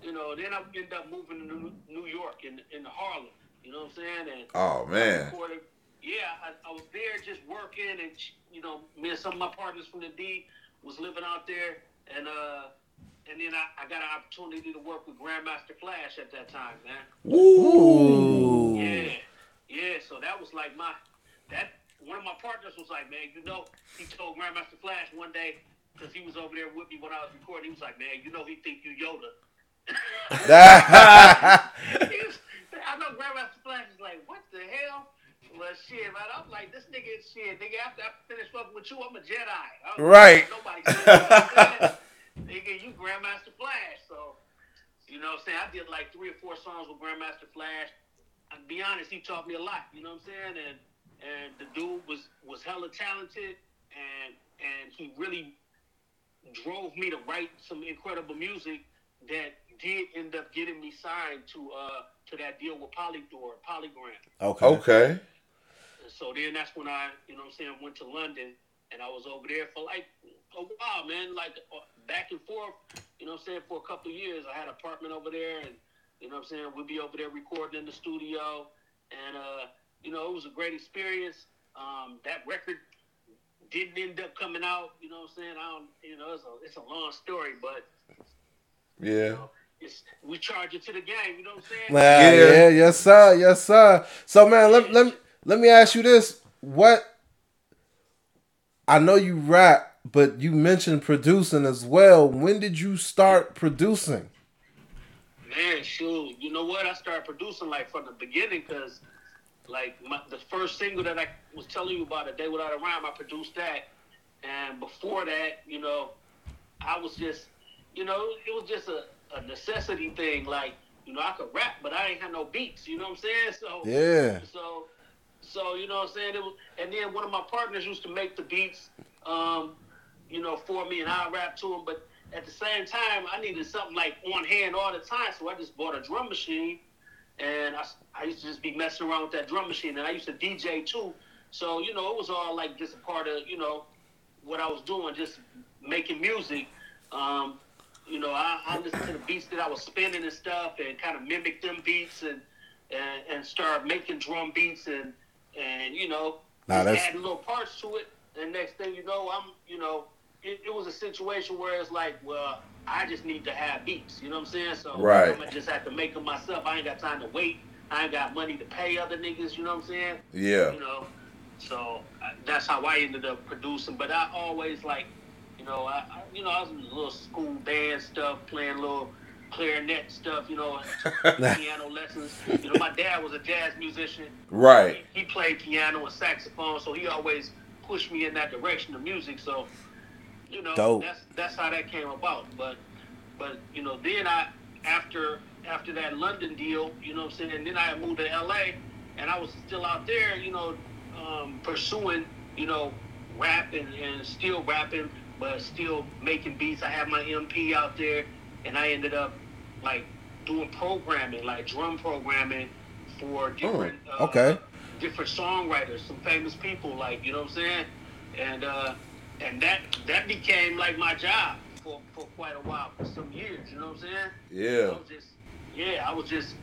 you know, then I ended up moving to New, New York in in Harlem. You know what I'm saying? And Oh man. recorded- yeah, I, I was there just working, and you know, me and some of my partners from the D was living out there, and uh, and then I, I got an opportunity to work with Grandmaster Flash at that time, man. Ooh. Yeah, yeah. So that was like my that one of my partners was like, man, you know, he told Grandmaster Flash one day because he was over there with me when I was recording. He was like, man, you know, he think you Yoda. Was- I know Grandmaster Flash is like, what the hell? Well, shit, man. I'm like, this nigga is shit. Nigga, after I finish fucking with you, I'm a Jedi. I don't Right. Nobody. nigga, you Grandmaster Flash. So, you know what I'm saying? I did like three or four songs with Grandmaster Flash. I'll be honest, he taught me a lot. You know what I'm saying? And and the dude was was hella talented, and and he really drove me to write some incredible music that did end up getting me signed to uh to that deal with Polydor, Polygram. Okay. Okay. And so then that's when I, you know what I'm saying, went to London and I was over there for like a while, man, like uh, back and forth, you know what I'm saying, for a couple of years. I had an apartment over there and, you know what I'm saying, we'd be over there recording in the studio. And, uh, you know, it was a great experience. Um, that record didn't end up coming out, you know what I'm saying? I don't, you know, it's a, it's a long story, but you Yeah. know, it's, we charge it to the game, you know what I'm saying? Yeah, Yeah. yeah, yes, sir, yes, sir. So, man, let, let, let me ask you this. What, I know you rap, but you mentioned producing as well. When did you start producing? Man, shoot, you know what? I started producing like from the beginning because, like, my, the first single that I was telling you about, "A Day Without a Rhyme," I produced that, and before that, you know, I was just, you know, it was just a, a necessity thing. Like, you know, I could rap, but I ain't had no beats. You know what I'm saying? So, Yeah. so, so you know what I'm saying? It was, and then one of my partners used to make the beats, um, you know, for me, and I rap to him. But at the same time, I needed something like on hand all the time, so I just bought a drum machine, and I, I used to just be messing around with that drum machine, and I used to DJ too. So you know, it was all like just a part of you know what I was doing, just making music. Um, you know, I, I listened to the beats that I was spinning and stuff, and kind of mimic them beats, and and, and start making drum beats, and and you know, Nah, that's- adding little parts to it. And next thing you know, I'm you know, it, it was a situation where it's like, well, I just need to have beats. You know what I'm saying? So Right. I'm gonna just have to make them myself. I ain't got time to wait. I ain't got money to pay other niggas. You know what I'm saying? Yeah. you know. So that's how I ended up producing. But I always like, you know, I, I you know I was in a little school band stuff, playing little clarinet stuff, you know, piano lessons. You know, my dad was a jazz musician. Right. He, he played piano and saxophone, so he always pushed me in that direction of music. So, you know, Dope. that's that's how that came about. But but you know, then I after after that London deal, you know what I'm saying, and then I moved to LA and I was still out there, you know, um, pursuing, you know, rapping and still rapping, but still making beats. I had my MP out there and I ended up like doing programming, like drum programming for different Oh, okay. uh, different songwriters, some famous people, like you know what I'm saying, and uh, and that that became like my job for, for quite a while, for some years. You know what I'm saying? I Yeah. was just yeah, I was just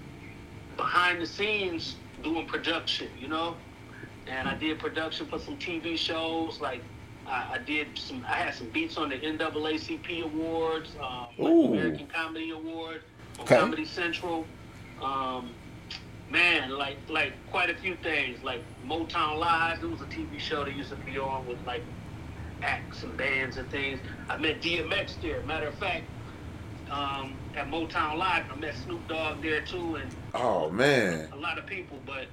behind the scenes doing production, you know, and I did production for some TV shows. Like I, I did some, I had some beats on the NAACP awards, um, like American Comedy Award, Okay. Comedy Central. Um, man, like like quite a few things. Like Motown Live, it was a TV show that used to be on with like acts and bands and things. I met DMX there. Matter of fact, um, at Motown Live, I met Snoop Dogg there too, and Oh man. a lot of people. But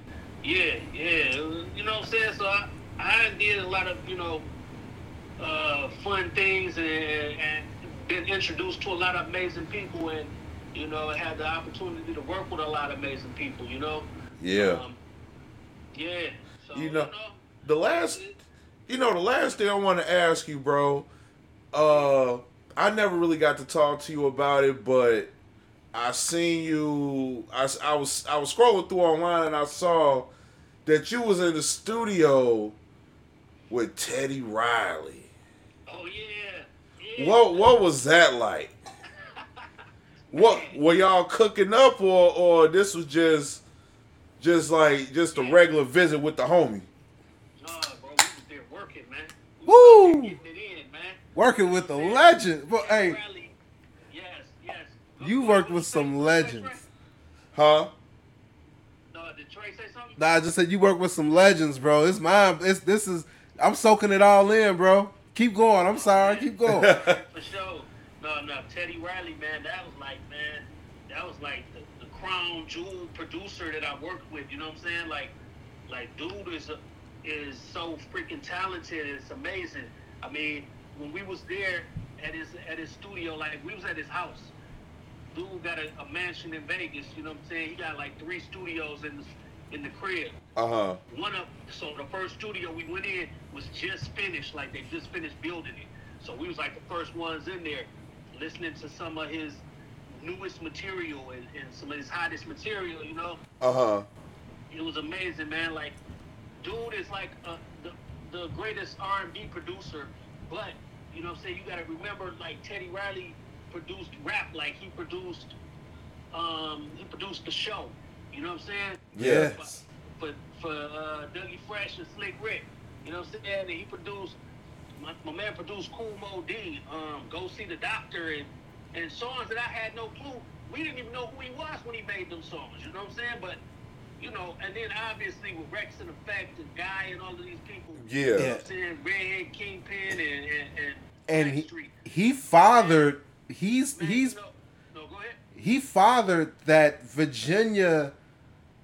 yeah, yeah, was- you know what I'm saying. So I, I did a lot of you know uh, fun things and, and been introduced to a lot of amazing people, and you know had the opportunity to work with a lot of amazing people. You know. Yeah. Um, yeah. So You know, the last you know, the last thing I want to ask you, bro. Uh, I never really got to talk to you about it, but I seen you. i, I was I was scrolling through online and I saw that you was in the studio with Teddy Riley. What what was that like? What were y'all cooking up, or or this was just just like just a regular visit with the homie? Nah, bro, we was there working, man. We Woo! there getting it in, man. Working with the legend. But hey, Yes, yes. you worked with some legends. Huh? No, did Trey say something? Nah, I just said you work with some legends, bro. It's my It's this is. I'm soaking it all in, bro. Keep going. I'm sorry. Keep going. For sure. No, no, Teddy Riley, man, that was like, man, that was like the, the crown jewel producer that I worked with. You know what I'm saying? Like, like, dude is is so freaking talented. It's amazing. I mean, when we was there at his at his studio, like we was at his house. Dude got a, a mansion in Vegas. You know what I'm saying? He got like three studios in the in the crib. Uh huh. one of so the first studio we went in was just finished, like they just finished building it. So we was like the first ones in there, listening to some of his newest material and, and some of his hottest material. You know, Uh huh. it was amazing, man. Like, dude is like uh the the greatest R&B producer, but you know what I'm saying. You got to remember, like Teddy Riley produced rap, like he produced um he produced the show. You know what I'm saying? Yes. for for uh, Dougie Fresh and Slick Rick. You know what I'm saying? And he produced my, my man produced Kool Moe Dee, um, Go See the Doctor and and songs that I had no clue. We didn't even know who he was when he made them songs, you know what I'm saying? But you know, and then obviously with Wreckx-n-Effect and Guy and all of these people. Yeah. You know what I'm saying? Redhead Kingpin and and, and, And he he fathered. He's Man, he's know, no, go ahead. he fathered that Virginia,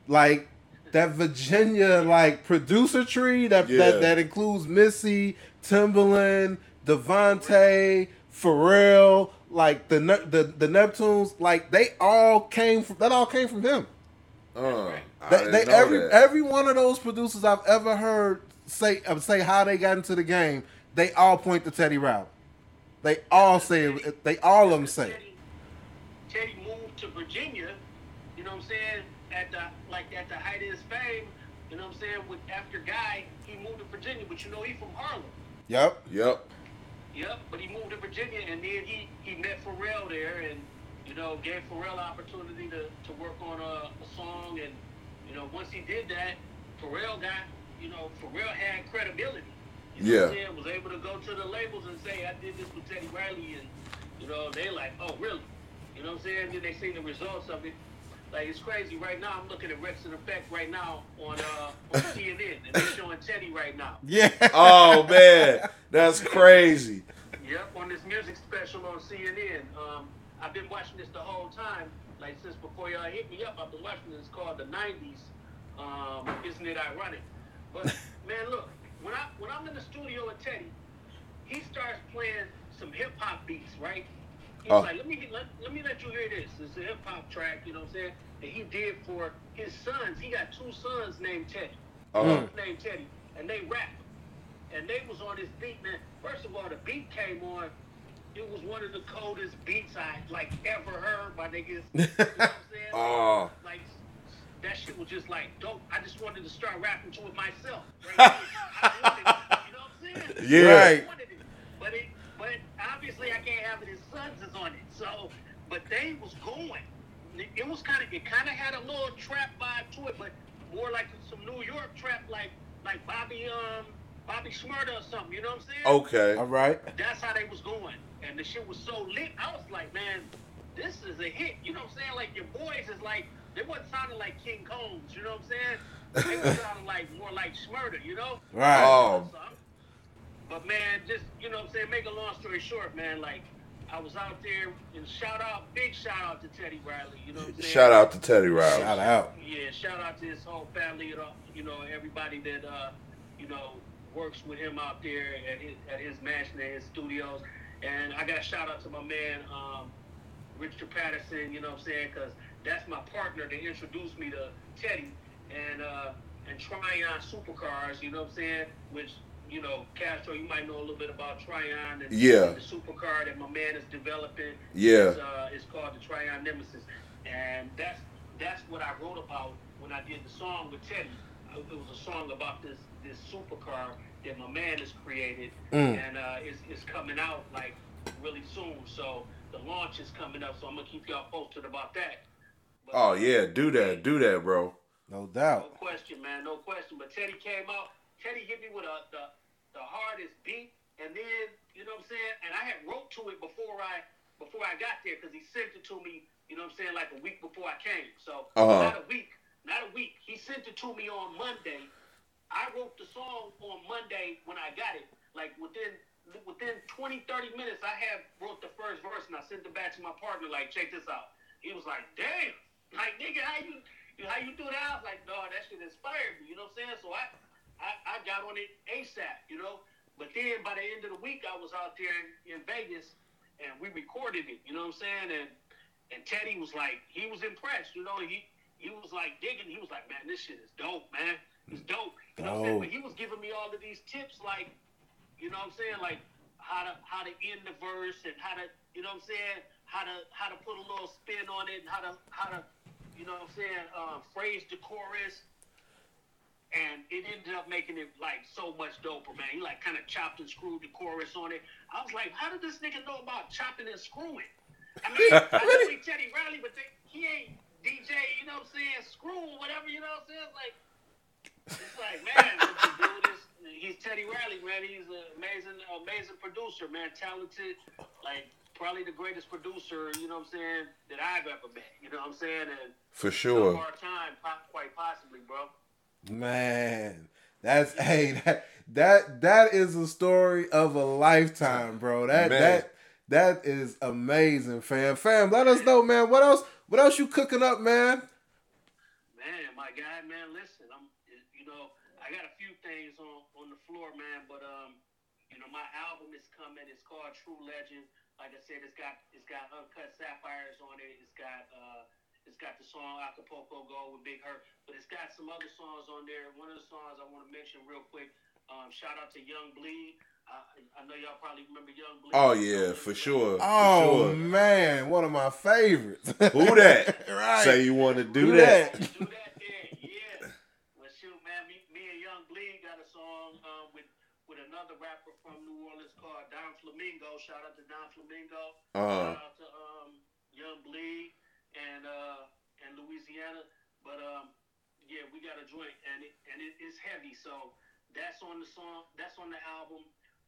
like that Virginia like producer tree that Yeah. that, that includes Missy, Timbaland, DeVante, Pharrell, like the the the Neptunes, like they all came from that all came from him. Uh, I They, didn't they know every that. every one of those producers I've ever heard say uh, say how they got into the game, they all point to Teddy Riley. They all say. They all of them say. Teddy, Teddy moved to Virginia, you know what I'm saying, at the like at the height of his fame, you know what I'm saying, with after Guy, he moved to Virginia, but you know he from Harlem. Yep. Yep. Yep, but he moved to Virginia and then he, he met Pharrell there and, you know, gave Pharrell opportunity to, to work on a, a song and, you know, once he did that, Pharrell got, you know, Pharrell had credibility. You know what I'm Yeah. saying? Was able to go to the labels and say, I did this with Teddy Riley and, you know, they like, oh, really? You know what I'm saying? Then they seen the results of it. Like, it's crazy. Right now, I'm looking at Wreckx-n-Effect right now on, uh, on CNN and they're showing Teddy right now. Yeah. Oh man, that's crazy. Yep, on this music special on CNN. Um, I've been watching this the whole time, like since before y'all hit me up. I've been watching this called the '90s. Um, isn't it ironic? But man, look, when I when I'm in the studio with Teddy, he starts playing some hip hop beats, right? He was Oh. like, let me let, let me let you hear this. It's a hip hop track, you know what I'm saying? That he did for his sons. He got two sons named Teddy. Uh-huh. Named Teddy, and they rap. And they was on this beat, man. First of all, the beat came on. It was one of the coldest beats I like ever heard by niggas. You know what I'm saying? Oh. like that shit was just like dope. I just wanted to start rapping to it myself. Right. I wanted you know what I'm saying? Yeah. Right. I wanted it. But it but obviously I can't have it his sons is on it. So but they was going. It, it was kinda it kinda had a little trap vibe to it, but more like some New York trap like like Bobby um Bobby Shmurda or something, you know what I'm saying? Okay. All right. That's how they was going. And the shit was so lit. I was like, man, this is a hit. You know what I'm saying? Like your boys is like they wasn't sounding like King Combs, you know what I'm saying? They was sounding like more like Shmurda, you know? Right. Oh. I'm- But man, just you know what I'm saying, make a long story short, man, like I was out there and shout out, big shout out to Teddy Riley, you know what I'm saying? Shout out to Teddy Riley. Shout out. Yeah, shout out to his whole family, you know, you know everybody that uh, you know works with him out there at his at his mansion, at his studios, and I got shout out to my man um, Richard Patterson, you know what I'm saying, because that's my partner that introduced me to Teddy and uh, and Trion Supercars, you know what I'm saying, which you know Castro, you might know a little bit about Trion and Yeah. the supercar that my man is developing Yeah. is, uh, is called the Trion Nemesis, and that's that's what I wrote about when I did the song with Teddy. Uh, It was a song about this this supercar that my man has created, Mm. and uh, it's, it's coming out like really soon. So the launch is coming up, so I'm gonna keep y'all posted about that. But, Oh yeah, do that, do that, bro. No doubt. no question, man, no question. But Teddy came out. Teddy hit me with a, the the hardest beat, and then you know what I'm saying. And I had wrote to it before I before I got there because he sent it to me. You know what I'm saying, like a week before I came. So Uh-huh. not a week, not a week. He sent it to me on Monday. I wrote the song on Monday when I got it. Like within within 20, 30 minutes, I had wrote the first verse and I sent it back to my partner. Like, check this out. He was like, damn, like nigga, how you how you do that? I was like, no, that shit inspired me. You know what I'm saying? So I I, I got on it ASAP. You know. But then by the end of the week, I was out there in, in Vegas and we recorded it. You know what I'm saying? And and Teddy was like, he was impressed. You know, he he was like digging. He was like, man, this shit is dope, man. It's dope. You know what I'm saying? Dope. But he was giving me all of these tips, like, you know what I'm saying, like how to how to end the verse and how to, you know what I'm saying, how to how to put a little spin on it and how to how to, you know what I'm saying, uh, phrase the chorus. And it ended up making it like so much doper, man. He like kind of chopped and screwed the chorus on it. I was like, how did this nigga know about chopping and screwing? I mean, I know he Teddy Riley, but they, he ain't DJ, you know what I'm saying, screw whatever, you know what I'm saying? Like, it's like, man, what you do this? He's Teddy Riley, man. He's an amazing, amazing producer, man. Talented, like probably the greatest producer, you know what I'm saying, that I've ever met. You know what I'm saying? And For of sure. our time, quite possibly, bro. Man, that's hey that that that is a story of a lifetime, bro. That Man. that that is amazing, fam. Fam, let us know, man. What else? What else you cooking up, man? Man, my guy, man, listen, I'm, you know, I got a few things on on the floor, man, but um, you know, my album is coming. It's called True Legend. Like I said, it's got it's got uncut sapphires on it. It's got uh, it's got the song Acapulco Go with Big Hurt, but it's got some other songs on there. One of the songs I want to mention real quick. Um, shout out to Young Bleed. I, I know y'all probably remember Young Bleed. Oh yeah, for sure. For Oh sure. man, one of my favorites. Who that? right. Say you want to do Who that. that? do that there, yeah. Well, shoot, man, me, me and Young Bleed got a song um, with with another rapper from New Orleans called Don Flamingo. Shout out to Don Flamingo. Uh, Shout out to um, Young Bleed and uh, and Louisiana. But um, yeah, we got a joint, and it and it is heavy. So that's on the song. That's on the album.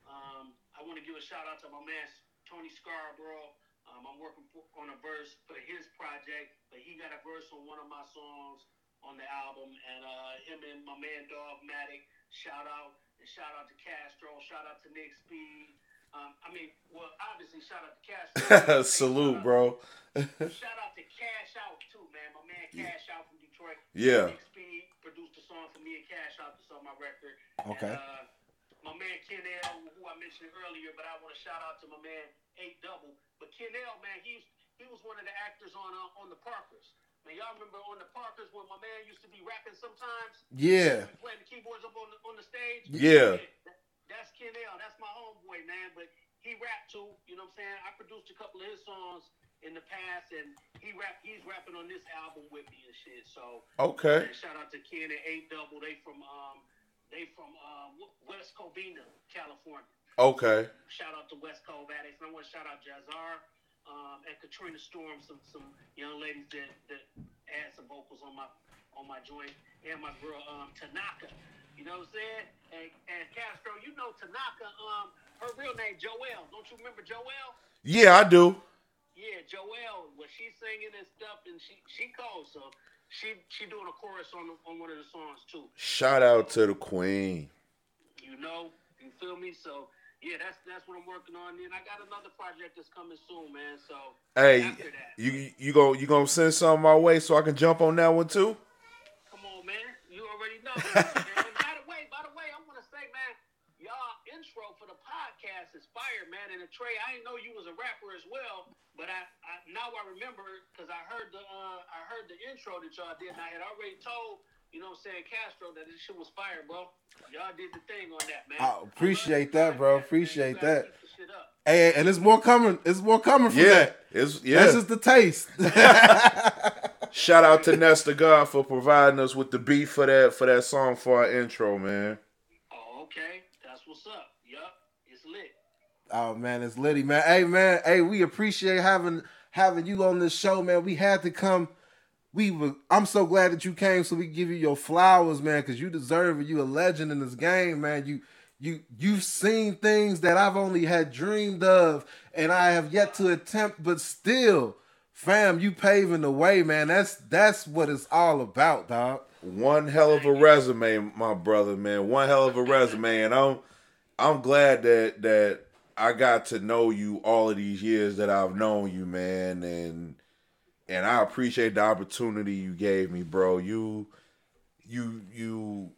Um, I want to give a shout out to my man Tony Scarborough. Um, I'm working for, on a verse for his project, but he got a verse on one of my songs on the album, and uh, him and my man Dogmatic. Shout out and shout out to Castro. Shout out to Nick Speed. Um, I mean, well, obviously, shout out to Castro. salute, bro. Shout out to Cash Out too, man. My man Cash Out from Detroit. Yeah. Nick produced a song for me and Cash Out that's on my record. Okay. And, uh, my man Ken L, who I mentioned earlier, but I want to shout out to my man Eight Double. But Ken L, man, he's he was one of the actors on uh, on the Parkers. Man, y'all remember on the Parkers when my man used to be rapping sometimes? Yeah. Playing the keyboards up on the on the stage. Yeah. that- that's Ken L. That's my homeboy, man. But he rapped too. You know what I'm saying? I produced a couple of his songs in the past, and he rap. He's rapping on this album with me and shit. So Okay. and shout out to Ken and Eight Double. They from um they from uh, West Covina, California. Okay. Shout out to West Cove addicts. And I want to shout out Jazar um, and Katrina Storm, some some young ladies that that add some vocals on my on my joint, and my girl um, Tanaka. You know what I'm saying? And, and Castro, you know Tanaka. Um, her real name Joelle. Don't you remember Joelle? Yeah, I do. Yeah, Joelle. When she's singing and stuff, and she she calls, so she she doing a chorus on on one of the songs too. Shout out to the queen. You know, you feel me? So yeah, that's that's what I'm working on. And I got another project that's coming soon, man. So Hey, after that, you you go you gonna send something my way so I can jump on that one too? come on, man. You already know. and by the way, by the way, I want to say, man, y'all intro for the podcast is fire, man. And Trey, I didn't know you was a rapper as well, but I, I now I remember because I heard the uh, I heard the intro that y'all did, and I had already told. You know what I'm saying, Castro, that this shit was fire, bro. Y'all did the thing on that, man. I appreciate that, bro. Appreciate that. keep the shit up. Hey, and it's more coming. It's more coming from Yeah, that. it's yeah. That's just the taste. Shout out to Nesta God for providing us with the beat for that for that song for our intro, man. Oh, okay. That's what's up. Yup. It's lit. Oh man, it's Liddy, man. Hey man, hey, we appreciate having having you on this show, man. We had to come. We were. I'm so glad that you came, so we give you your flowers, man, because you deserve it. You a legend in this game, man. You you you've seen things that I've only had dreamed of, and I have yet to attempt, but still, fam, you paving the way, man. That's that's what it's all about, dog. One hell of a resume, my brother, man. One hell of a resume, and I'm I'm glad that that I got to know you all of these years that I've known you, man, and and I appreciate the opportunity you gave me, bro. You you you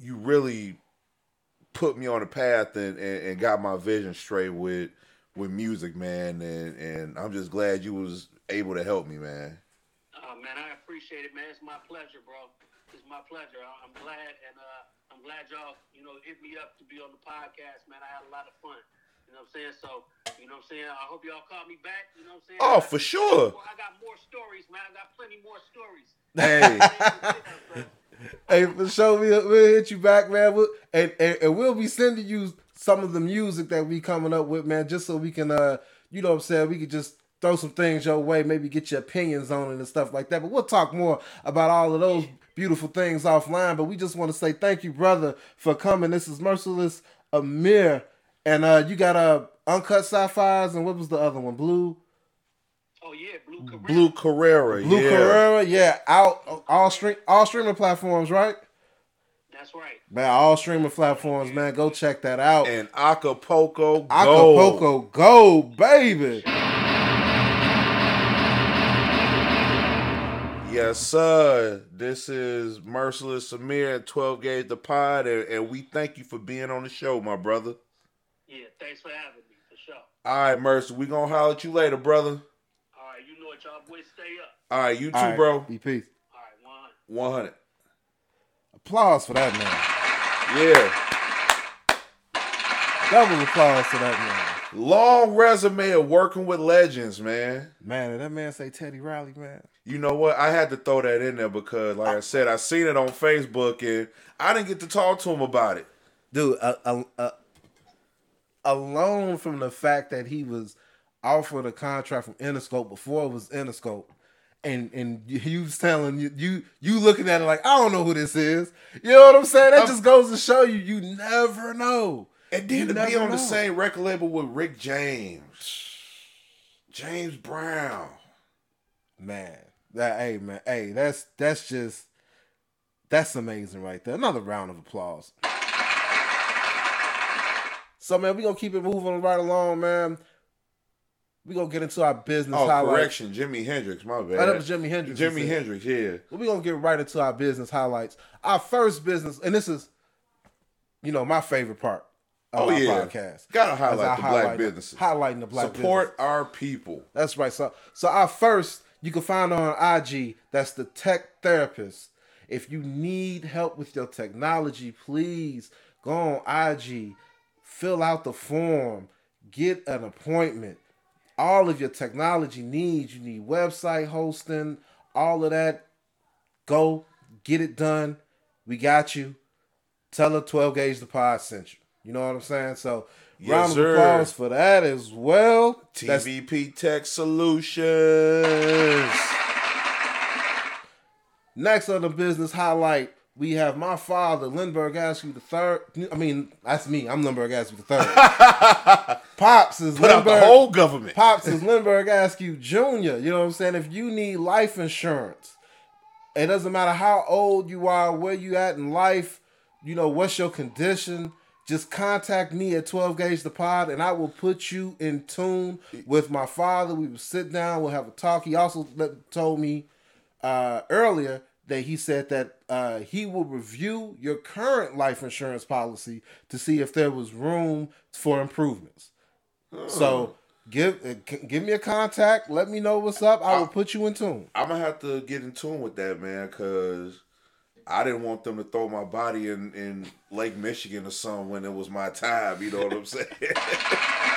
you really put me on a path and, and, and got my vision straight with with music, man, and and I'm just glad you was able to help me, man. Oh man, I appreciate it, man. It's my pleasure, bro. It's my pleasure. I'm glad, and uh, I'm glad y'all, you know, hit me up to be on the podcast, man. I had a lot of fun. You know what I'm saying? So, you know what I'm saying? I hope y'all call me back. You know what I'm saying? Oh, I- for sure. I got more stories, man. I got plenty more stories. Hey. Hey, for sure, we'll, we'll hit you back, man. We'll, and, and and we'll be sending you some of the music that we coming up with, man, just so we can, uh, you know what I'm saying, we could just throw some things your way, maybe get your opinions on it and stuff like that. But we'll talk more about all of those beautiful things offline. But we just want to say thank you, brother, for coming. This is Merciless Amir, and uh, you got uh, Uncut Sapphires, and what was the other one? Blue. Oh yeah, Blue Carrera. Blue Carrera, Blue yeah. Carrera, yeah, out all stream all streaming platforms, right? That's right. Man, all streaming platforms, man. Go check that out. and Acapulco Gold. Acapulco Gold, baby. Yes, sir. This is Merciless Samir at 12 Gauge the Pod, and, and we thank you for being on the show, my brother. Yeah, thanks for having me, for sure. All right, Mercy, we gonna holler at you later, brother. All right, you know what y'all boys stay up. All right, you too, All right, bro. Be peace. All right, one. 100. Applause for that man. Yeah. Double applause for that man. Long resume of working with legends, man. man. Man, did that man say Teddy Riley, man? You know what? I had to throw that in there because, like I said, I seen it on Facebook and I didn't get to talk to him about it. Dude, uh, uh, uh, alone from the fact that he was offered a contract from Interscope before it was Interscope. And and you was telling you you you looking at it like I don't know who this is. You know what I'm saying? That just goes to show you you never know. And then You to be on the same record label with Rick James, James Brown. Man, that hey man, hey, that's that's just that's amazing right there. Another round of applause. So man, we gonna keep it moving right along, man. We gonna get into our business Oh, highlights. correction, Jimi Hendrix. My bad. Oh, that was Jimi Hendrix. Jimi. Hendrix. Yeah. we gonna get right into our business highlights. Our first business, and this is, you know, my favorite part. of Oh yeah, podcast. gotta highlight the black businesses. Highlighting the black Support business. our people. That's right. So so our first you can find on IG. That's the Tech Therapist. If you need help with your technology, please go on IG, fill out the form, get an appointment. All of your technology needs. You need website hosting, all of that. Go get it done. We got you. Tell her 12 gauge the pod sent you. You know what I'm saying? So Yes, round of sir. applause for that as well. That's TVP Tech Solutions. Next on the business highlight, we have my father, Lindbergh Askew the third. I mean, that's me. I'm Lindbergh Askew the third. Pops is Put out the Lindbergh. whole government. Pops is Lindbergh Askew Jr. You know what I'm saying? If you need life insurance, it doesn't matter how old you are, where you at in life, you know, what's your condition. Just contact me at 12 Gauge the Pod and I will put you in tune with my father. We will sit down, we'll have a talk. He also told me uh, earlier that he said that uh, he will review your current life insurance policy to see if there was room for improvements. So give uh, give me a contact. Let me know what's up. I will put you in tune. I'm gonna have to get in tune with that man because I didn't want them to throw my body in, in Lake Michigan or something when it was my time. You know what I'm saying?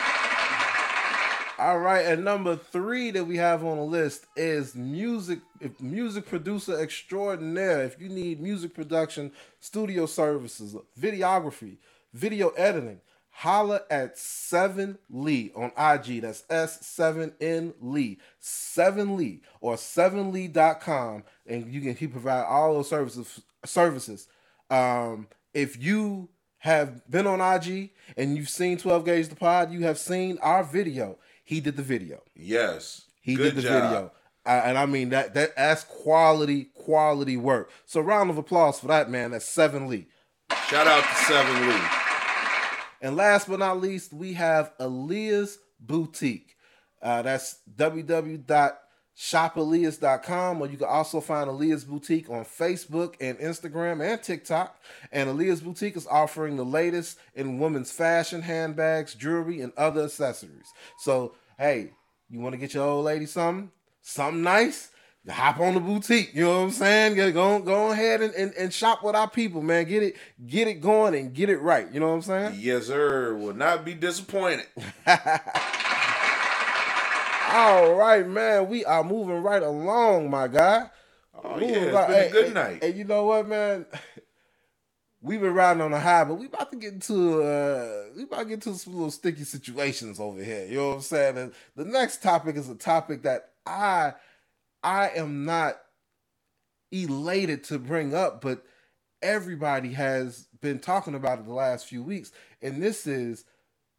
All right, and number three that we have on the list is music music producer extraordinaire. If you need music production, studio services, videography, video editing, holla at Seven Lee on IG. That's S seven N Lee, Seven Lee, or sevenlee.com, and you can he provide all those services services. Um, if you have been on IG and you've seen 12 Gauge the Pod, you have seen our video. He did the video. yes. He Good did the job. video. I, and I mean that that that's quality, quality work. So round of applause for that man. That's Seven Lee. Shout out to Seven Lee. And last but not least, we have Aaliyah's Boutique. Uh, that's www.shopaleahs.com, or you can also find Aaliyah's Boutique on Facebook and Instagram and TikTok. And Aaliyah's Boutique is offering the latest in women's fashion, handbags, jewelry, and other accessories. So, hey, you want to get your old lady something? Something nice? Hop on the boutique, you know what I'm saying? Go, go, go ahead and, and, and shop with our people, man. Get it, get it going and get it right. You know what I'm saying? Yes, sir. Will not be disappointed. All right, man. We are moving right along, my guy. Oh Moving yeah, it's right- been a good hey, night. And you know what, man? We've been riding on a high, but we about to get into uh we about to get into some little sticky situations over here. You know what I'm saying? And the next topic is a topic that I I am not elated to bring up, but everybody has been talking about it the last few weeks, and this is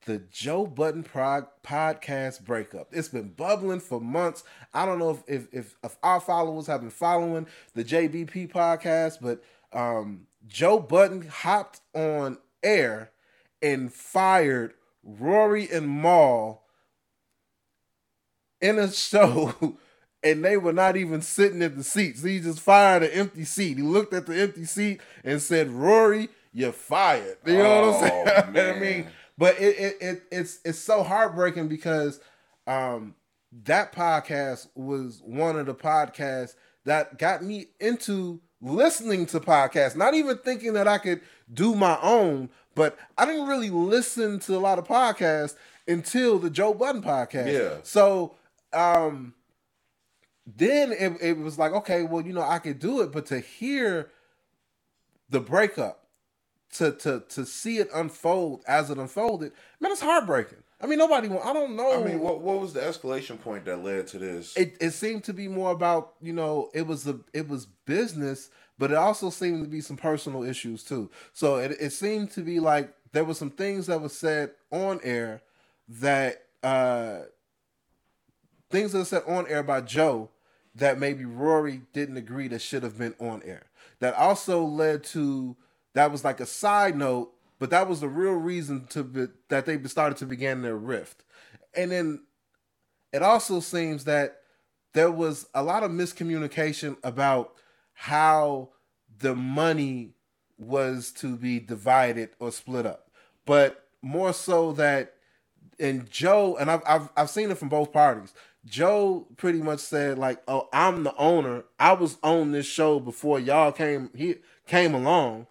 the Joe Budden prog- podcast breakup. It's been bubbling for months. I don't know if, if if if our followers have been following the JBP podcast, but um, Joe Budden hopped on air and fired Rory and Mal in a show. And they were not even sitting at the seats. He just fired an empty seat. He looked at the empty seat and said, "Rory, you're fired." You know what I'm Oh, saying? I mean, but it, it, it it's it's so heartbreaking because um that podcast was one of the podcasts that got me into listening to podcasts not even thinking that i could do my own but i didn't really listen to a lot of podcasts until the joe budden podcast Yeah. so um then it, it was like okay well you know i could do it but to hear the breakup to to to see it unfold as it unfolded, man, it's heartbreaking. I mean, nobody. I don't know. I mean, what what was the escalation point that led to this? it it seemed to be more about you know it was a it was business, but it also seemed to be some personal issues too. So it it seemed to be like there were some things that were said on air that uh things that were said on air by Joe that maybe Rory didn't agree that should have been on air. That also led to that was like a side note, but that was the real reason to be, that they started to begin their rift. And then it also seems that there was a lot of miscommunication about how the money was to be divided or split up. But more so that and Joe and I've I've I've seen it from both parties. Joe pretty much said like, "Oh, I'm the owner. I was on this show before y'all came he came along.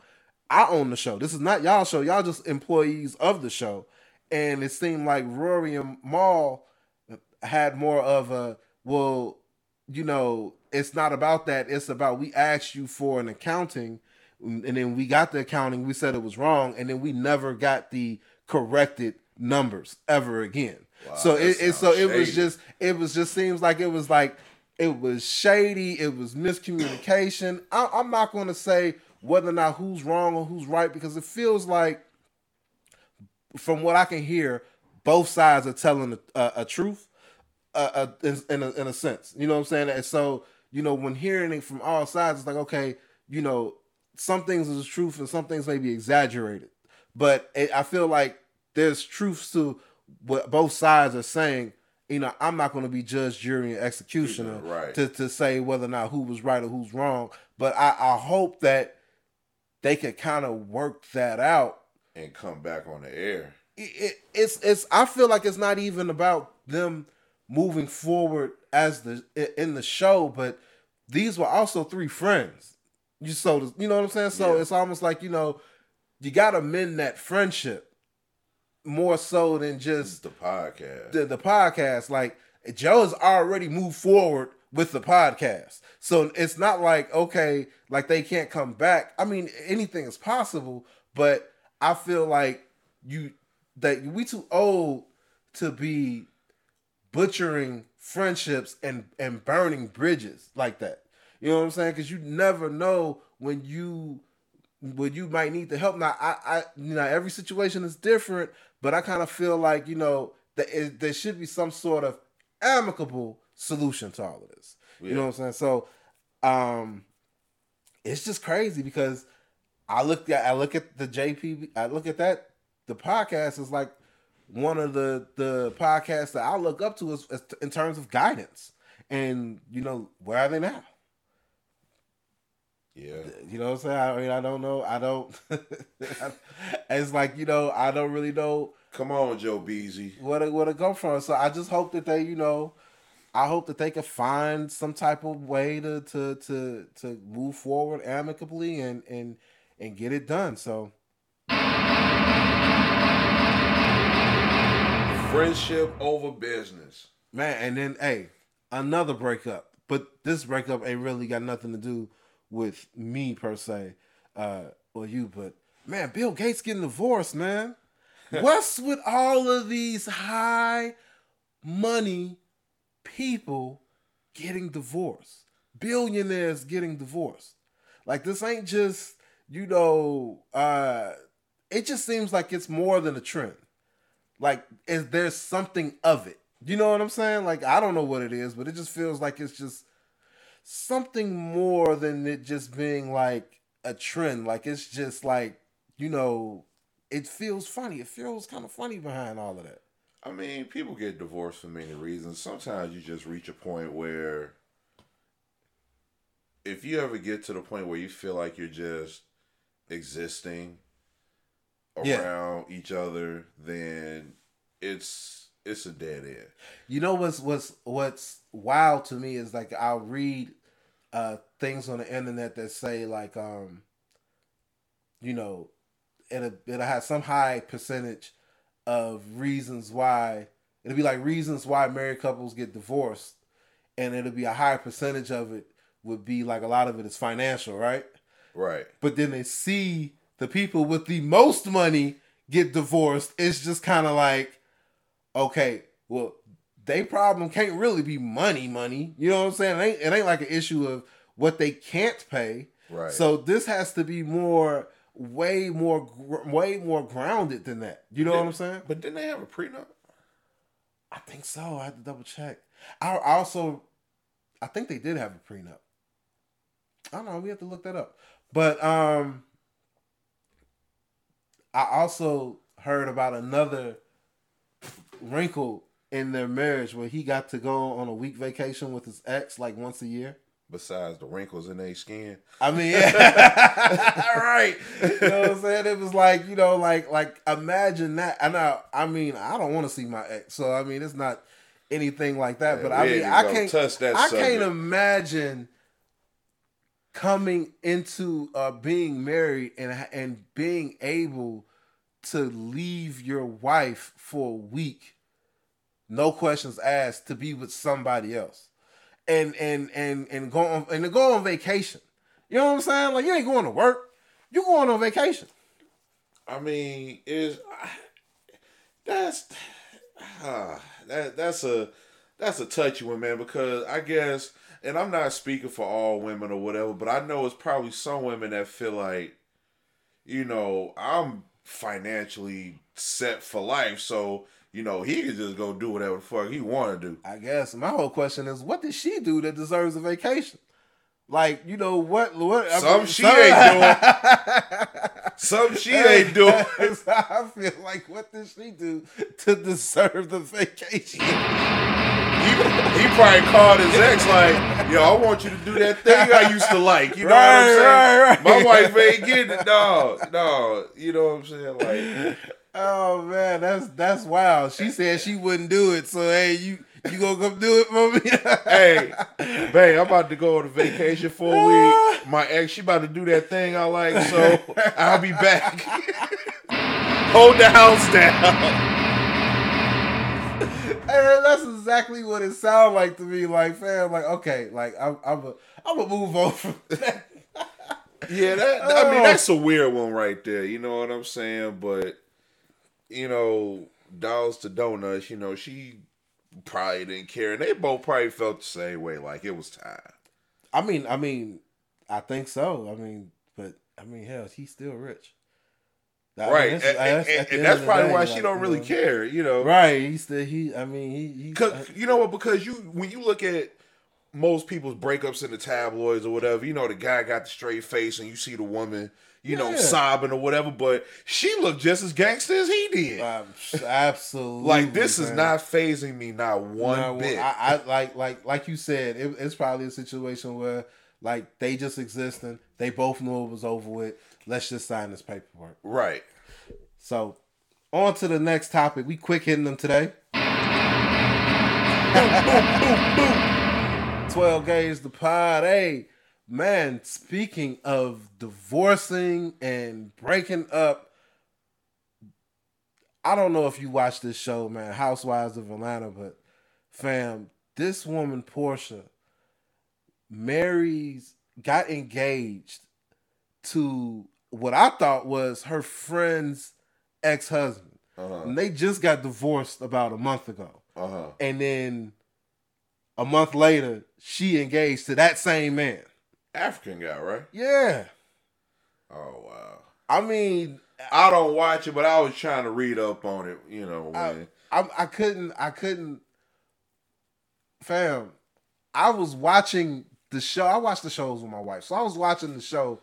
I own the show. This is not y'all show. Y'all just employees of the show." And it seemed like Rory and Mal had more of a well, you know, it's not about that. It's about we asked you for an accounting, and then we got the accounting. We said it was wrong, and then we never got the corrected numbers ever again. Wow, so it, it so sounds it was just it was just seems like it was like it was shady. It was miscommunication. I, I'm not going to say whether or not who's wrong or who's right because it feels like, from what I can hear, both sides are telling a, a, a truth, uh, uh, in, in, a, in a sense. You know what I'm saying? And so you know when hearing it from all sides, it's like okay, you know, some things is the truth and some things may be exaggerated, but it, I feel like there's truths to what both sides are saying. You know, I'm not going to be judge, jury, and executioner Right. to, to say whether or not who was right or who's wrong. But I, I hope that they could kind of work that out. and come back on the air. It, it, it's it's. I feel like it's not even about them moving forward as the in the show, but these were also three friends. You so you know what I'm saying. So Yeah. it's almost like you know you got to mend that friendship more so than just The podcast. the, the podcast. Like Joe has already moved forward with the podcast, so it's not like okay, like they can't come back. I mean, anything is possible, but I feel like you that we too old to be butchering friendships and and burning bridges like that. You know what I'm saying? Because you never know when you when you might need the help. Now, I, I, you know, every situation is different, but I kind of feel like you know that it, there should be some sort of amicable solution to all of this. You know what I'm saying? So, um, it's just crazy because I look at I look at the JP I look at that the podcast is like one of the the podcasts that I look up to is, is in terms of guidance and you know where are they now Yeah. you know what I'm saying I mean I don't know I don't it's like you know I don't really know Come on, Joe Beasy. where to, where to go from so I just hope that they you know I hope that they can find some type of way to to to to move forward amicably and and and get it done so Friendship over business. Man, and then hey, another breakup. But this breakup ain't really got nothing to do with me per se, uh, or you, but man, Bill Gates getting divorced, man. What's with all of these high money people getting divorced? Billionaires getting divorced. Like this ain't just, you know, uh it just seems like it's more than a trend. Like is there's something of it? You know what i'm saying? Like i don't know what it is but it just feels like it's just something more than it just being like a trend. Like it's just like you know it feels funny. It feels kind of funny behind all of that I mean, people get divorced for many reasons. Sometimes you just reach a point where if you ever get to the point where you feel like you're just existing Yeah. around each other, then it's it's a dead end. You know what's what's what's wild to me is like I'll read uh things on the internet that say like um you know it'll it'll have some high percentage of reasons why it'll be like reasons why married couples get divorced and it'll be a higher percentage of it would be like a lot of it is financial, right? Right. But then they see the people with the most money get divorced. It's just kind of like, okay, well, they problem can't really be money, money. You know what I'm saying? It ain't, it ain't like an issue of what they can't pay. Right. So this has to be more, way more, way more grounded than that. You know what I'm saying? But didn't they have a prenup? I think so. I had to double check. I I also, I think they did have a prenup. I don't know. We have to look that up. But um, I also heard about another wrinkle in their marriage where he got to go on a week vacation with his ex like once a year. Besides the wrinkles in their skin. I mean, yeah. right. You know what I'm saying? It was like, you know, like like imagine that. And I I mean, I don't want to see my ex. So I mean, it's not anything like that. Yeah, but I mean, I can't touch that I subject. can't imagine coming into uh being married and and being able to leave your wife for a week, no questions asked, to be with somebody else. And and and and go on and to go on vacation. You know what I'm saying? Like you ain't going to work. You going on vacation. I mean, is that's ah, that that's a that's a touchy one, man. Because I guess, and I'm not speaking for all women or whatever, but I know it's probably some women that feel like, you know, I'm financially set for life, so you know he can just go do whatever the fuck he want to do. I guess my whole question is, what did she do that deserves a vacation? Like, you know what? What I Some mean, she ain't doing. Some she ain't doing. I feel like, what did she do to deserve the vacation? He, he probably called his ex like, "Yo, I want you to do that thing I used to like." You know what I'm saying? Right, right, right. My wife ain't getting it. No, no. You know what I'm saying? Like, Oh man, that's that's wild. She said she wouldn't do it, so hey, you you gonna come do it for me? hey, babe, I'm about to go on a vacation for a week. My ex, she about to do that thing I like, so I'll be back. Hold the house down. Hey, that's exactly what it sounded like to me. Like, fam, like, okay, like I'm, I'm, a, I'm gonna move on from that. Yeah, that I mean Oh. that's a weird one right there. You know what I'm saying? But you know, dolls to donuts. You know, she probably didn't care, and they both probably felt the same way. Like it was time. I mean, I mean, I think so. I mean, but I mean, hell, he's still rich. I mean, right, that's- and, that's- and- and that's probably day, why like, she don't really know. care. You know, Right, he's still he. I mean, he. he Cause uh, you know what? Because you when you look at most people's breakups in the tabloids or whatever, you know the guy got the straight face, and you see the woman, you know, Yeah. sobbing or whatever. But she looked just as gangster as he did. um, absolutely. like this is not phasing me, not one No, bit. I, I like like like you said, it, it's probably a situation where like they just existing. They both knew it was over with. Let's just sign this paperwork. right. So, on to the next topic. We quick hitting them today. 12 gauge the pod. Hey, man, speaking of divorcing and breaking up, I don't know if you watch this show, man, Housewives of Atlanta, but fam, this woman, Porsha, marries, got engaged to what I thought was her friend's ex husband. Uh-huh. And they just got divorced about a month ago. Uh huh. And then a month later, she engaged to that same man. African guy, right? Yeah. Oh wow. I mean, I don't watch it, but I was trying to read up on it. You know, I, when I, I couldn't, I couldn't, fam. I was watching the show. I watched the shows with my wife, so I was watching the show,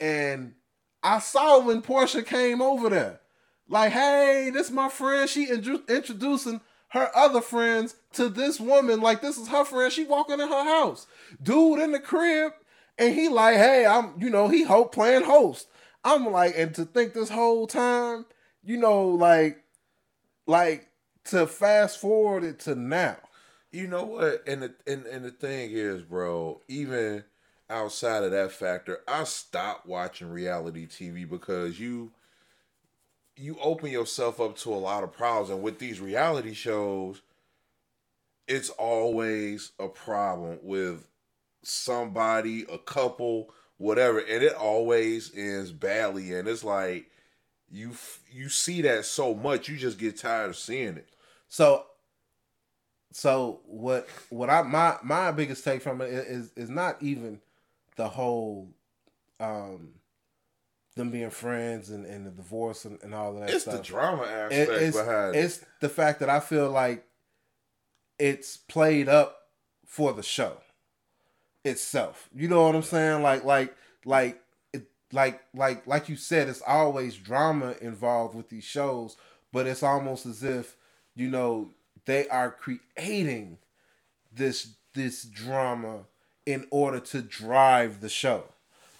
and I saw when Porsha came over there, like, "Hey, this my friend." She intro- introducing her other friends to this woman, like this is her friend. She walking in her house, dude in the crib, and he like, "Hey, I'm," you know, he hope playing host. I'm like, and to think this whole time, you know, like like to fast forward it to now. You know what? And the and, and the thing is, bro, even outside of that factor, I stopped watching reality TV because you you open yourself up to a lot of problems and with these reality shows it's always a problem with somebody, a couple, whatever, and it always ends badly and it's like you you see that so much, you just get tired of seeing it. So so what what I my my biggest take from it is is not even the whole um them being friends and, and the divorce and, and all of that It's stuff. the drama It- aspect it's, behind it. it's the fact that I feel like it's played up for the show itself. You know what I'm saying? Like like like it like like like you said, it's always drama involved with these shows, but it's almost as if you know they are creating this this drama in order to drive the show.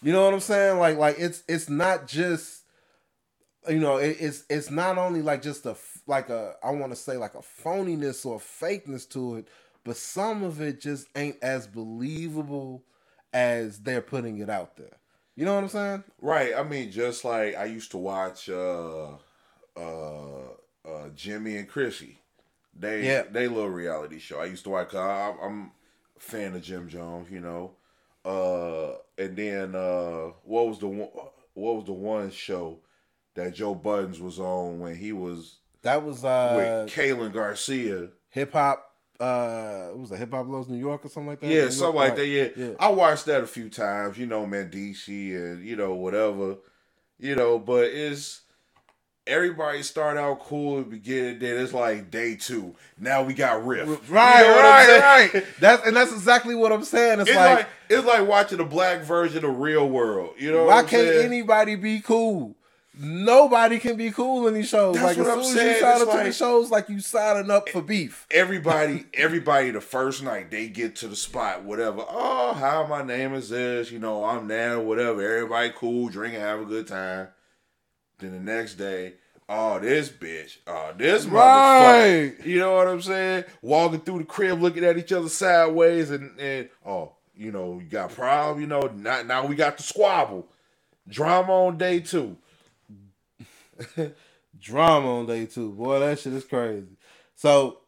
You know what I'm saying? Like like it's it's not just you know it, it's it's not only like just a like a I want to say like a phoniness or fakeness to it, but some of it just ain't as believable as they're putting it out there. You know what I'm saying? Right. I mean, just like I used to watch uh uh uh Jimmy and Chrissy. They Yeah. they little reality show. I used to watch. I, I'm a fan of Jim Jones. You know. Uh, and then uh, what was the one? What was the one show that Joe Budden was on when he was That was uh with Kaylin Garcia? hip hop uh what was it hip hop loves New York or something like that? Yeah, something like that. Yeah. Yeah. I watched that a few times. You know, Mendeecees and you know whatever. You know, but it's everybody start out cool at the beginning. Then it's like day two. Now we got riff. Right, You know what I'm saying? right, right. That's and that's exactly what I'm saying. It's, It's like, like, it's like watching a black version of Real World. You know, why what I'm can't saying? anybody be cool? Nobody can be cool in these shows. That's like as what I'm soon as you sign up to like- the shows, like you signing up for beef. everybody, everybody, the first night they get to the spot, whatever. Oh, how my name is this? You know, I'm there, whatever. Everybody cool, drinking, have a good time. Then the next day, oh, this bitch, oh, this Right. motherfucker. You know what I'm saying? Walking through the crib, looking at each other sideways, and and oh, you know, you got problem. You know, now now we got the squabble, drama on day two. Drama on day two. Boy, that shit is crazy. So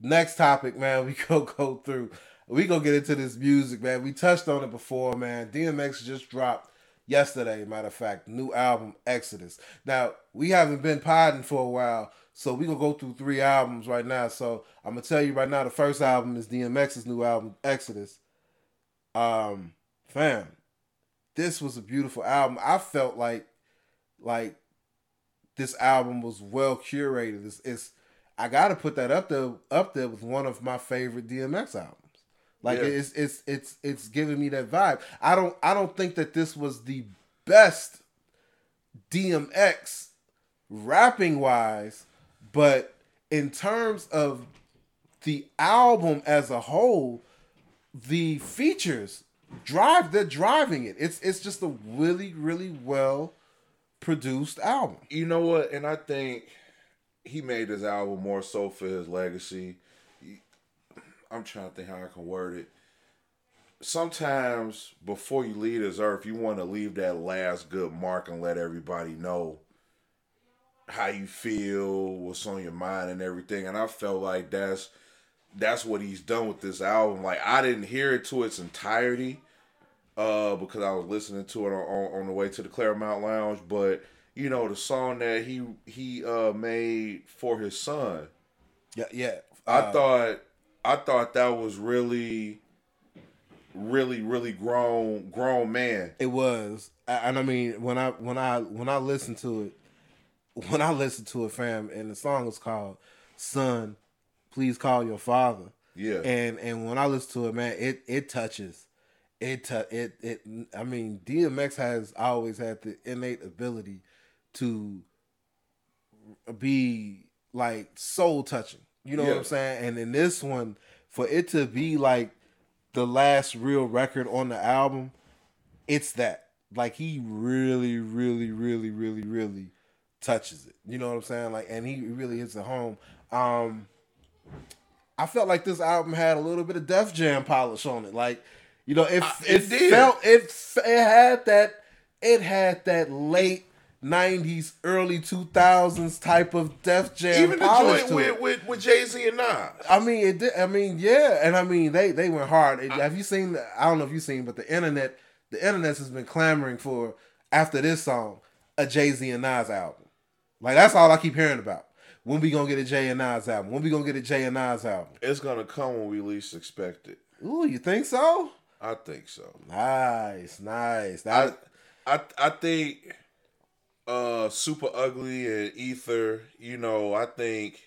next topic, man, we go go through. We go get into this music, man. We touched on it before, man. DMX just dropped yesterday, matter of fact, new album Exodus. Now we haven't been podding for a while, so we gonna go through three albums right now. So I'm gonna tell you right now, the first album is DMX's new album Exodus. Um, fam, this was a beautiful album. I felt like like this album was well curated. It's, it's I gotta put that up there up there with one of my favorite DMX albums. Like Yeah. it's it's it's it's giving me that vibe. I don't I don't think that this was the best DMX rapping wise, but in terms of the album as a whole, the features drive they're driving it. It's it's just a really really well produced album. you know what? And I think he made this album more so for his legacy. I'm trying to think how I can word it. Sometimes before you leave this earth, you want to leave that last good mark and let everybody know how you feel, what's on your mind, and everything. And I felt like that's that's what he's done with this album. Like I didn't hear it to its entirety uh, because I was listening to it on, on, on the way to the Claremont Lounge. But you know, the song that he he uh, made for his son, Yeah, yeah. I Uh, thought I thought that was really, really, really grown grown man. it was, and I mean when I when I when I listened to it, when I listened to it, fam, and the song was called "Son, Please Call Your Father." Yeah, and and when I listen to it, man, it it touches, it it it. I mean, DMX has always had the innate ability to be like soul touching. You know what I'm saying? And in this one, for it to be like the last real record on the album, it's that. Like he really, really, really, really, really touches it. You know what I'm saying? Like, and he really hits it home. Um, I felt like this album had a little bit of Def Jam polish on it. Like, you know, it Uh, it, it did. felt it it had that it had that late '90s, early 2000s type of Def Jam even the joint with, with with Jay Z and Nas. I mean, it did. I mean, yeah, and I mean they they went hard. It- have you seen? the- I don't know if you've seen, but the internet the internet has been clamoring for after this song a Jay Z and Nas album. Like that's all I keep hearing about. When we gonna get a Jay and Nas album? When we gonna get a Jay and Nas album? It's gonna come when we least expect it. Ooh, you think so? I think so. Nice, nice. I I I think uh super ugly and ether, you know, I think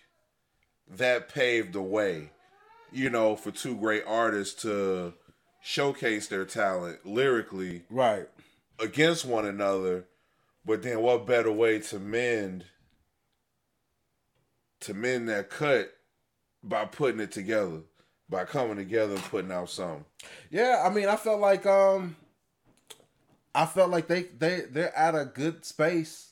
that paved the way, you know, for two great artists to showcase their talent lyrically right. against one another. But then what better way to mend to mend that cut by putting it together by coming together and putting out something. Yeah, I mean, I felt like um, I felt like they they they're at a good space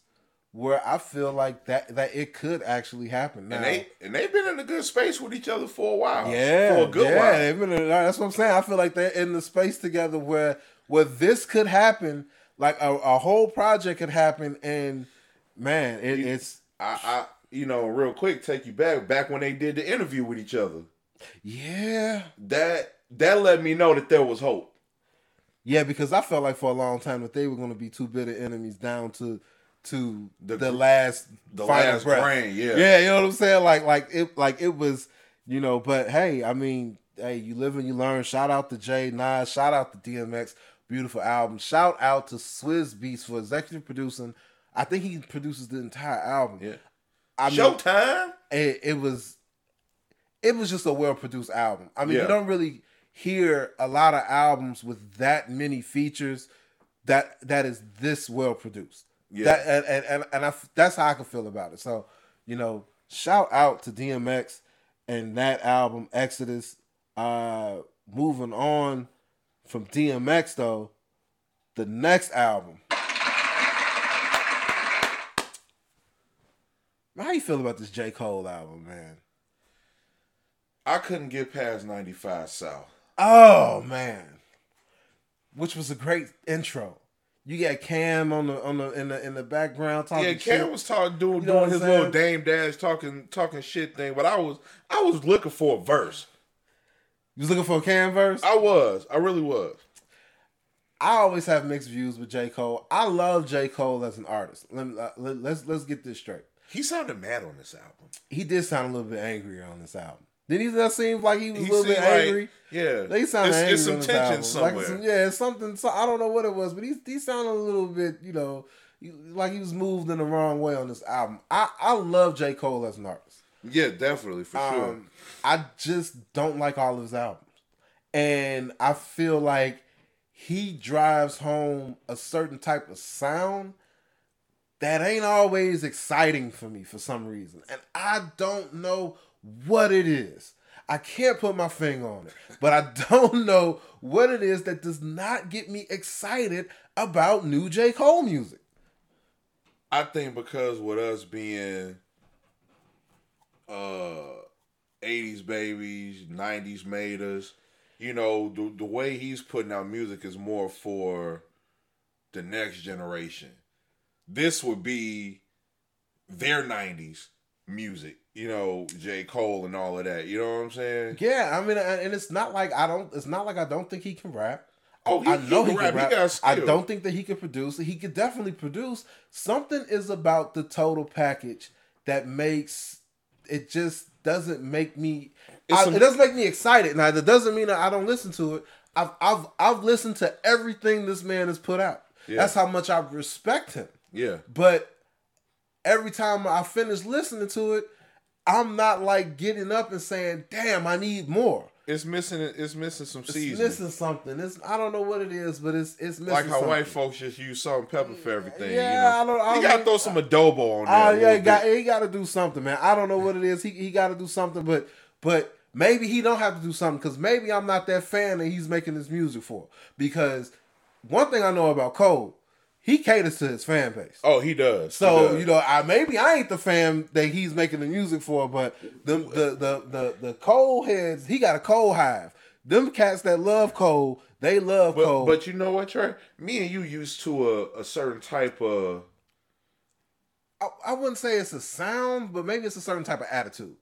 where I feel like that that it could actually happen. Now, And they and they've been in a good space with each other for a while. yeah, for a good yeah, while. they've been in- that's what I'm saying. I feel like they're in the space together where where this could happen, like a, a whole project could happen, and man, it, it's I, I, you know, real quick, take you back back when they did the interview with each other. Yeah, That that let me know that there was hope. yeah, because I felt like for a long time that they were going to be two bitter enemies down to to the, The last The final last breath. grain, yeah. Yeah, you know what I'm saying? Like like it like it was, you know, but hey, I mean, hey, you live and you learn. Shout out to Jay Nas, shout out to DMX, beautiful album. Shout out to Swizz Beatz for executive producing. I think he produces the entire album. Yeah. I mean, Showtime. it, it was it was just a well produced album. I mean, Yeah. you don't really hear a lot of albums with that many features that that is this well produced. Yeah. That and and and, and I, that's how I can feel about it. So you know, shout out to DMX and that album Exodus. Uh, moving on from DMX though, the next album. How you feel about this J Cole album, man? I couldn't get past 95 South. Oh man, which was a great intro. You got Cam on the on the in the in the background talking. Yeah, Cam shit. was talking, doing, You know doing his little saying? Dame Dash talking, talking shit thing. But I was, I was looking for a verse. You was looking for a Cam verse. I was, I really was. I always have mixed views with J Cole. I love J Cole as an artist. Let, me- uh, let, let's let's get this straight. He sounded mad on this album. He did sound a little bit angrier on this album. Did he? That seem like he was He a little bit seemed like- angry. yeah, They sound angry. it's some tension somewhere. Like some, yeah, it's something. So, I don't know what it was, but he he sounded a little bit, you know, like he was moved in the wrong way on this album. I I love J Cole as an artist. yeah, definitely for sure. Um, I just don't like all of his albums, and I feel like he drives home a certain type of sound that ain't always exciting for me for some reason, and I don't know what it is. I can't put my finger on it, but I don't know what it is that does not get me excited about new J. Cole music. I think because with us being uh 80s babies, 90s made us, you know, the the way he's putting out music is more for the next generation. This would be their 90s music, you know, J. Cole and all of that. You know what I'm saying? Yeah, I mean, and it's not like I don't. It's not like I don't think he can rap. Oh, he- I know he can rap. He I don't think that he can produce. He could definitely produce. Something is about the total package that makes it just doesn't make me. I- some- it doesn't make me excited. Now that doesn't mean that I don't listen to it. I've I've I've listened to everything this man has put out. Yeah. That's how much I respect him. Yeah. But every time I finish listening to it, I'm not like getting up and saying, "Damn, I need more." It's missing it's missing some It's seasoning. missing something. It's I don't know what it is, but it's it's missing something. like how something. white folks just use salt and pepper for everything. Yeah, you know? I don't- I you gotta throw some adobo on there. Oh yeah, he got, he got to do something, man. I don't know what it is. He he got to do something, but but maybe he don't have to do something because maybe I'm not that fan that he's making this music for. Because one thing I know about Cole, he caters to his fan base. Oh, he does. He So does. you know, I maybe I ain't the fan that he's making the music for, but the the the the the Cole heads, he got a Cole hive. Them cats that love Cole, they love but, Cole. but you know what, Trey? Me and you used to a, a certain type of I, I wouldn't say it's a sound, but maybe it's a certain type of attitude.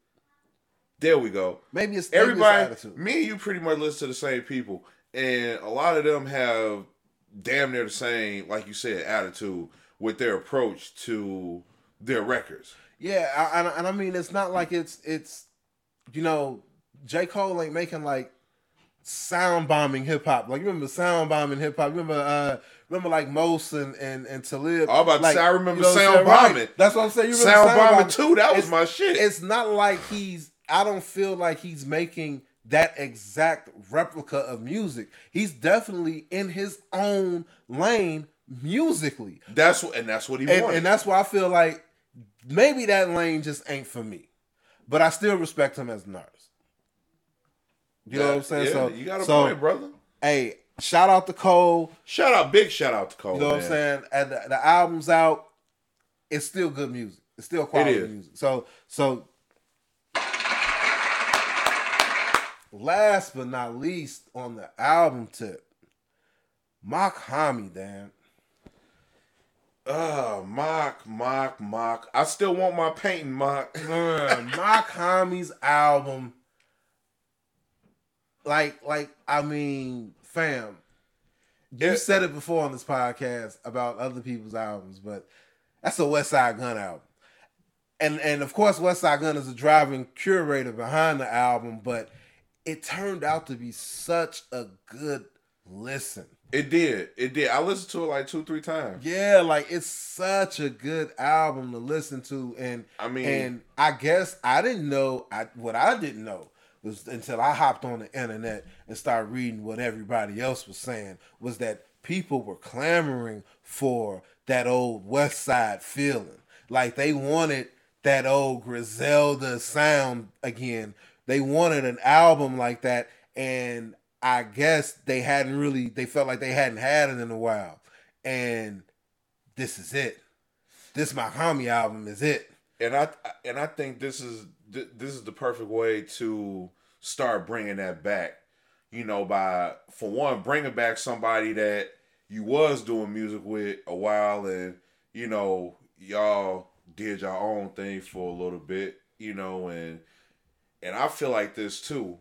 there we go. Maybe it's maybe it's Everybody, attitude. me and you pretty much listen to the same people, and a lot of them have damn near the same, like you said, attitude with their approach to their records. Yeah, I, and, and I mean, it's not like it's it's, you know, J Cole ain't making like sound bombing hip hop. Like you remember sound bombing hip hop. Remember, uh, remember like Mos and and and Talib. All I'm about to like, say, I remember what I'm Sound? Right. Bombing. That's what I'm saying. You Sound sound bombing bombing too. That was It's- my shit. It's not like he's. I don't feel like he's making that exact replica of music. He's definitely in his own lane musically. That's what, and that's what he And, wanted. and that's why I feel like maybe that lane just ain't for me. But I still respect him as an artist. You know what I'm saying? Yeah, so you got a so, point, brother. Hey, shout out to Cole. Shout out, big shout out to Cole. You know what I'm saying? And the, the album's out. It's still good music. It's still quality is. music. So so last but not least on the album tip, Mock Hami, Dan. Uh, mock, mock, mock. I still want my painting, mock. Man, Mach-Hommy's album. Like, like, I mean, fam. You It- said it before on this podcast about other people's albums, but that's a Westside Gunn album. And and of course Westside Gunn is a driving curator behind the album, but it turned out to be such a good listen. It did. It did. I listened to it like two, three times. Yeah, like it's such a good album to listen to, and I mean- and I guess I didn't know I what I didn't know was until I hopped on the internet and started reading what everybody else was saying was that people were clamoring for that old West Side feeling, like they wanted that old Griselda sound again. They wanted an album like that, and I guess they hadn't really. They felt like they hadn't had it in a while, and this is it. This Mach-Hommy album is it. and I and I think this is this is the perfect way to start bringing that back. You know, by for one, bringing back somebody that you was doing music with a while, and you know y'all did your own thing for a little bit. You know, and and I feel like this too.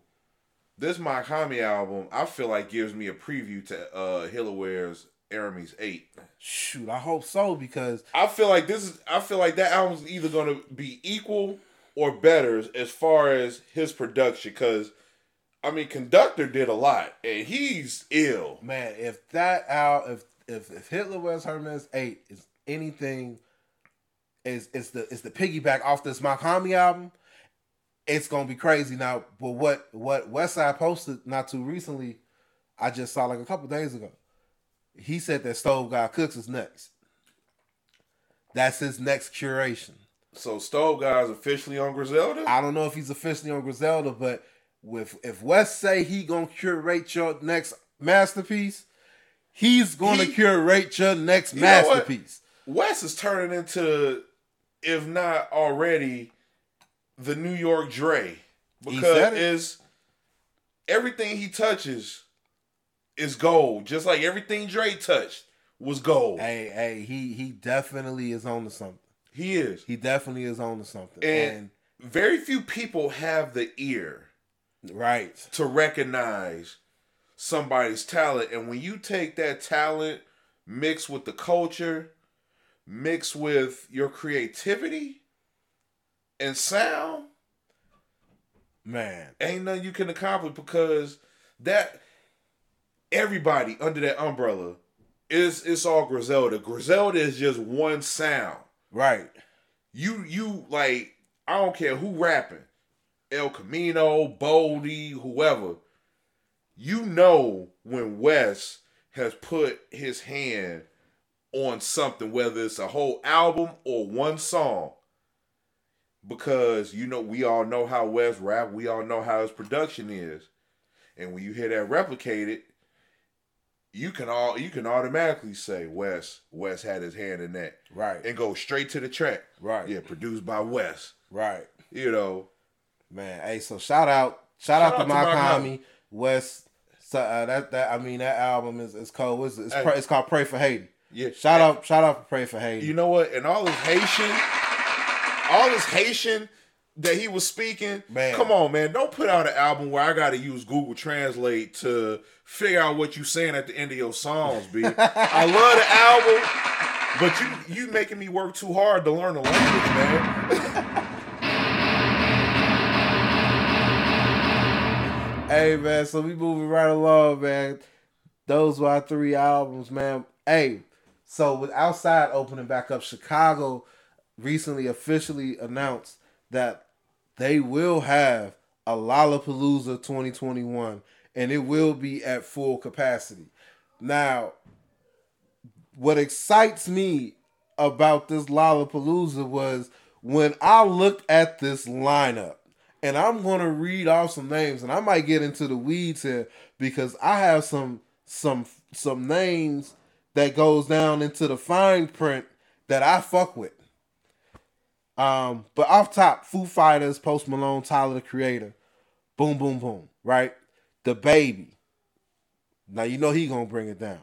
This Mach-Hommy album, I feel like gives me a preview to uh Hillaware's Aramis Eight. Shoot, I hope so because I feel like this is. I feel like that album's either going to be equal or better as far as his production. Because I mean, Conductor did a lot, and he's ill. man, if that out if if if Hitler Wears Hermes Eight is anything, is is the is the piggyback off this Mach-Hommy album, it's gonna be crazy. Now, but what what Westside posted not too recently, I just saw like a couple days ago. He said that Stove God Cooks is next. That's his next curation. So Stove Guy's officially on Griselda. I don't know if he's officially on Griselda, but with if West say he gonna curate your next masterpiece, he's gonna He- curate your next You masterpiece. West is turning into, if not already, the New York Dre because is everything he touches is gold. Just like everything Dre touched was gold. Hey, hey, he he definitely is on to something. He is. He definitely is on to something. And very few people have the ear right, to recognize somebody's talent. And when you take that talent mixed with the culture, mixed with your creativity and sound, man. ain't nothing you can accomplish because that everybody under that umbrella is it's all Griselda. Griselda is just one sound. Right. you you like I don't care who rapping, El Camino, Boldy, whoever. You know when Wes has put his hand on something, whether it's a whole album or one song. Because you know we all know how Wes rap, we all know how his production is. And when you hear that replicated, you can all you can automatically say Wes Wes had his hand in that Right. and go straight to the track. Right. Yeah, produced by Wes. Right. You know, Man, hey, so shout out, shout, Shout out, out to to my Mach-Hommy West. So, uh, that that I mean that album is is cold. It's it's, Hey. it's called Pray for Haiti. yeah. Shout out, shout out for Pray for Haiti. You know what? And all this Haitian, all this Haitian that he was speaking. Man. come on, man! Don't put out an album where I got to use Google Translate to figure out what you saying at the end of your songs. B. I love the album, but you you making me work too hard to learn the language, man. Hey man, so we moving right along, man. Those were our three albums, man. Hey, so with outside opening back up, Chicago recently officially announced that they will have a Lollapalooza 2021, and it will be at full capacity. Now, what excites me about this Lollapalooza was when I looked at this lineup and I'm gonna read off some names, and I might get into the weeds here because I have some some some names that goes down into the fine print that I fuck with. Um, but off top, Foo Fighters, Post Malone, Tyler the Creator, boom, boom, boom, right? DaBaby. Now you know he gonna bring it down.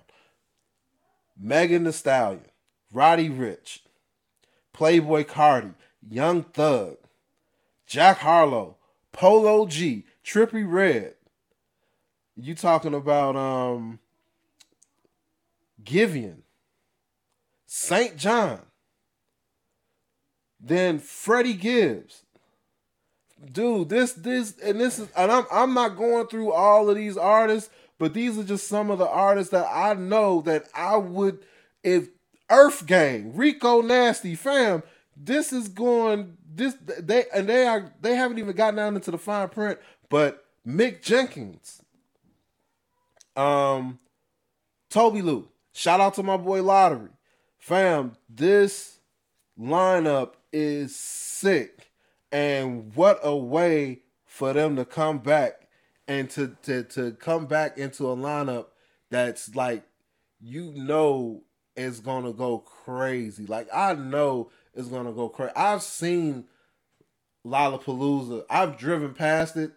Megan Thee Stallion, Roddy Ricch, Playboi Carti, Young Thug, Jack Harlow, Polo G, Trippie Redd. You talking about um Giveon, St. John, then Freddie Gibbs. Dude, this this and this is and I'm I'm not going through all of these artists, but these are just some of the artists that I know that I would if EarthGang, Rico Nasty, fam, this is going this they and they are they haven't even gotten down into the fine print, but Mick Jenkins, um, Tobi Lou, shout out to my boy Lottery, fam. This lineup is sick, and what a way for them to come back and to to to come back into a lineup that's like you know is gonna go crazy. Like I know it's gonna go crazy. I've seen Lollapalooza. I've driven past it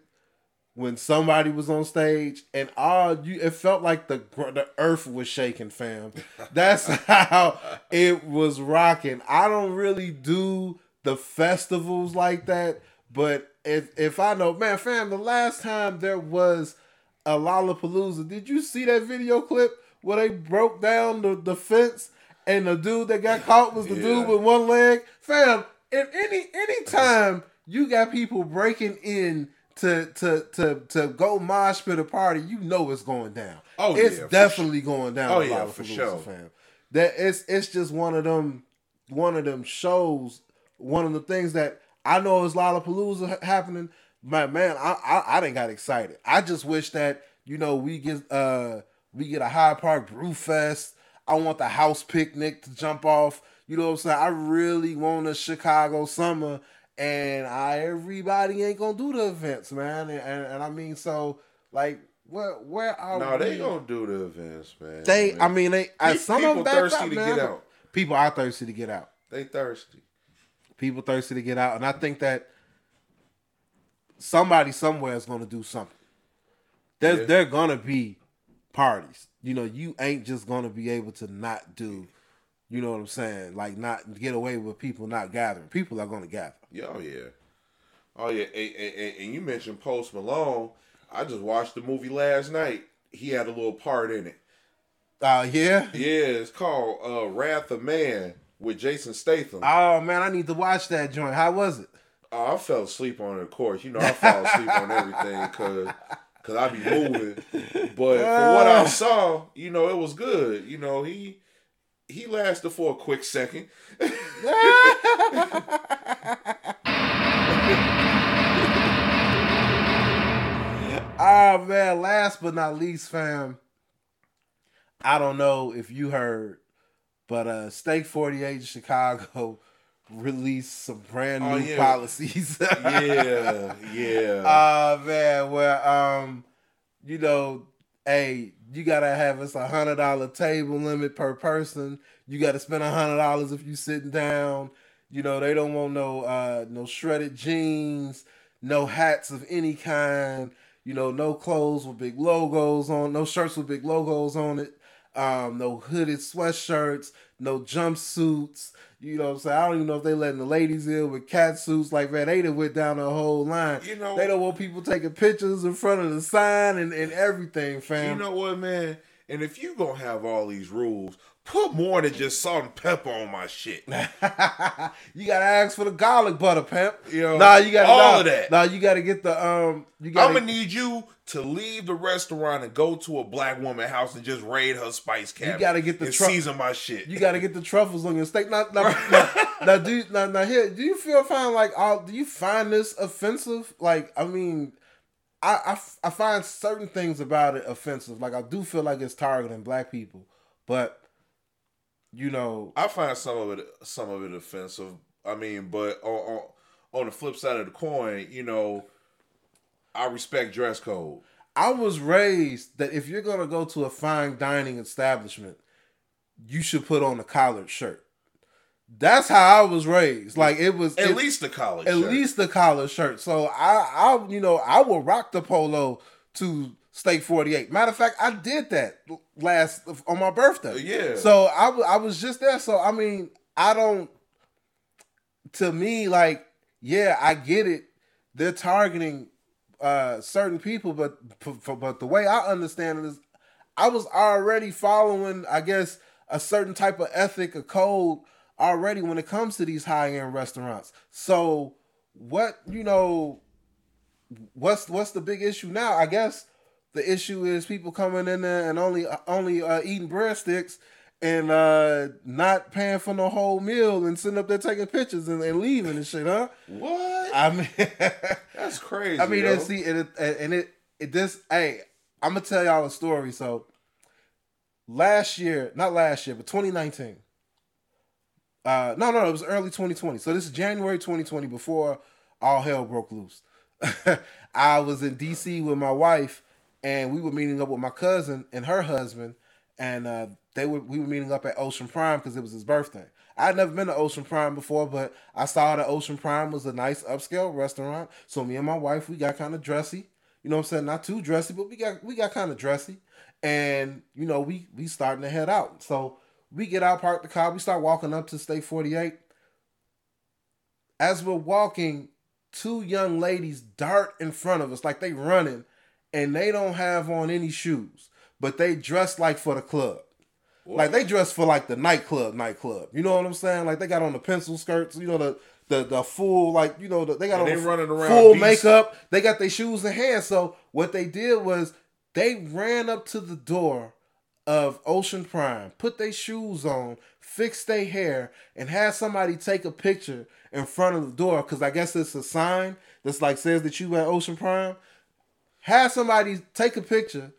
when somebody was on stage, and all you it felt like the the earth was shaking, fam. That's how it was rocking. I don't really do the festivals like that, but if if I know, man, fam, the last time there was a Lollapalooza, did you see that video clip where they broke down the, the fence and the dude that got caught was the Yeah. dude with one leg? Fam, if any any time you got people breaking in to to to to go mosh pit a party, you know it's going down. Oh, it's yeah, for definitely going down. Oh, yeah, for sure. fam. That it's it's just one of them one of them shows. One of the things that I know is Lollapalooza ha- happening. Man, man, I, I I didn't got excited. I just wish that you know we get uh we get a Hyde Park Brew Fest. I want the house picnic to jump off. You know what I'm saying? I really want a Chicago summer, and I everybody ain't gonna do the events, man. And, and, and I mean, so like, where where are No, they gonna do the events, man. They, I mean, they. uh, some of people them thirsty to man, get out. People are thirsty to get out. they thirsty. People thirsty to get out, and I think that somebody somewhere is to do something. There's Yeah. there gonna be parties. You know, you ain't just gonna be able to not do. You know what I'm saying? Like not get away with people not gathering. People are gonna gather. Yeah, oh yeah, oh yeah. And, and, and you mentioned Post Malone. I just watched the movie last night. He had a little part in it. Uh yeah. Yeah, it's called uh, Wrath of Man with Jason Statham. Oh man, I need to watch that joint. How was it? Oh, I fell asleep on it, of course. You know, I fall asleep on everything because cause I be moving. But for what I saw, you know, it was good. You know, he he lasted for a quick second. Ah man, last but not least, fam. I don't know if you heard, but uh Steak 48 in Chicago released some brand new Oh, yeah. policies. yeah, yeah. Ah man, where um, you know, hey, you gotta have us a hundred dollar table limit per person. You gotta spend a hundred dollars if you sitting down. You know, they don't want no uh no shredded jeans, no hats of any kind, you know, no clothes with big logos on, no shirts with big logos on it, um, no hooded sweatshirts, no jumpsuits. You know what I'm saying? I don't even know if they letting the ladies in with cat suits. Like, man, they done went down the whole line. You know- they don't want people taking pictures in front of the sign and, and everything, fam. you know what, man? And if you gonna have all these rules, put more than just salt and pepper on my shit. you gotta ask for the garlic butter, pimp. You know, nah, you gotta all nah, of that. Nah, you gotta get the um. You I'm gonna need you to leave the restaurant and go to a black woman house and just raid her spice cabinet. You gotta get the tru- season my shit. you gotta get the truffles on your steak. Now, now, now, now, do you, now, now here, do you feel fine? like all? Do you find this offensive? Like, I mean, I I find certain things about it offensive. Like, I do feel like it's targeting black people, but you know, I find some of it some of it offensive. I mean, but on on, on the flip side of the coin, you know, I respect dress code. I was raised that if you're gonna go to a fine dining establishment, you should put on a collared shirt. That's how I was raised. Like it was At it- least the college. at shirt. least the collar shirt. So I, I, you know, I will rock the polo to Steak Forty Eight. Matter of fact, I did that last on my birthday. Uh, yeah. So I, I was just there. So I mean, I don't. To me, like, yeah, I get it. They're targeting uh certain people, but but the way I understand it is, I was already following, I guess, a certain type of ethic, a code already when it comes to these high end restaurants. So what you know, what's what's the big issue now? I guess the issue is people coming in there and only only uh, eating breadsticks and uh not paying for no whole meal and sitting up there taking pictures and, and leaving and shit, huh? What? I mean, That's crazy. I mean, yo. and see, and it, and it, it this, hey, I'm gonna tell y'all a story. So, last year, not last year, but 2019. Uh, no, no, it was early 2020. So this is January 2020, before all hell broke loose. I was in DC with my wife, and we were meeting up with my cousin and her husband, and uh, they were we were meeting up at Ocean Prime because it was his birthday. I'd never been to Ocean Prime before, but I saw that Ocean Prime was a nice upscale restaurant. So me and my wife, we got kind of dressy. You know what I'm saying? Not too dressy, but we got we got kind of dressy. And you know, we we starting to head out. So we get out, park the car, we start walking up to Steak 48. As we're walking, two young ladies dart in front of us like they running, and they don't have on any shoes, but they dress like for the club. Like they dress for like the nightclub, nightclub. You know what I'm saying? Like they got on the pencil skirts, you know the the the full like you know the, they got And on they the running around full decent. makeup. They got their shoes in hand. So what they did was they ran up to the door of Ocean Prime, put their shoes on, fixed their hair, and had somebody take a picture in front of the door because I guess it's a sign that's like says that you at Ocean Prime. Had somebody take a picture.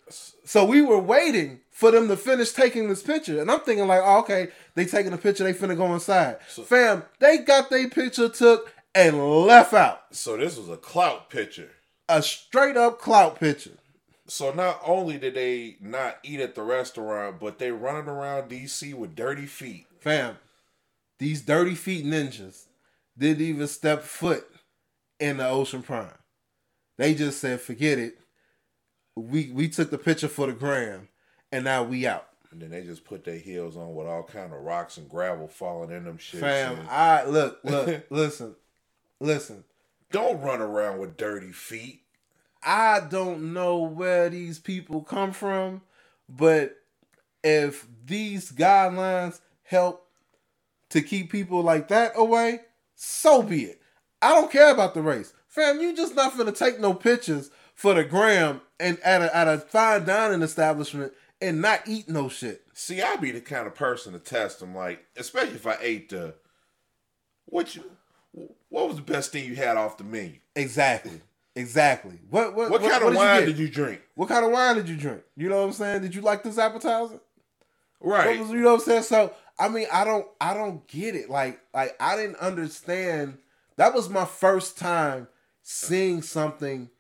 So we were waiting for them to finish taking this picture. And I'm thinking like, oh, okay, they taking a picture, they finna go inside. Fam, they got their picture took and left out. So this was a clout picture. A straight up clout picture. So not only did they not eat at the restaurant, but they running around DC with dirty feet. Fam, these dirty feet ninjas didn't even step foot in the Ocean Prime. They just said, forget it. We we took the picture for the gram, and now we out. And then they just put their heels on with all kind of rocks and gravel falling in them shit. Fam, I look, look, listen, listen. Don't run around with dirty feet. I don't know where these people come from, but if these guidelines help to keep people like that away, so be it. I don't care about the race. Fam, you just not gonna take no pictures for the gram and at a, at a fine dining establishment and not eat no shit. See, I'd be the kind of person to test them, like, especially if I ate the. What you? What was the best thing you had off the menu? Exactly. Exactly. What what, What, kind of did wine get? did you drink? What kind of wine did you drink? You know what I'm saying? Did you like this appetizer? Right. What was- you know what I'm saying? So I mean, I don't, I don't get it. Like, like I didn't understand. That was my first time seeing something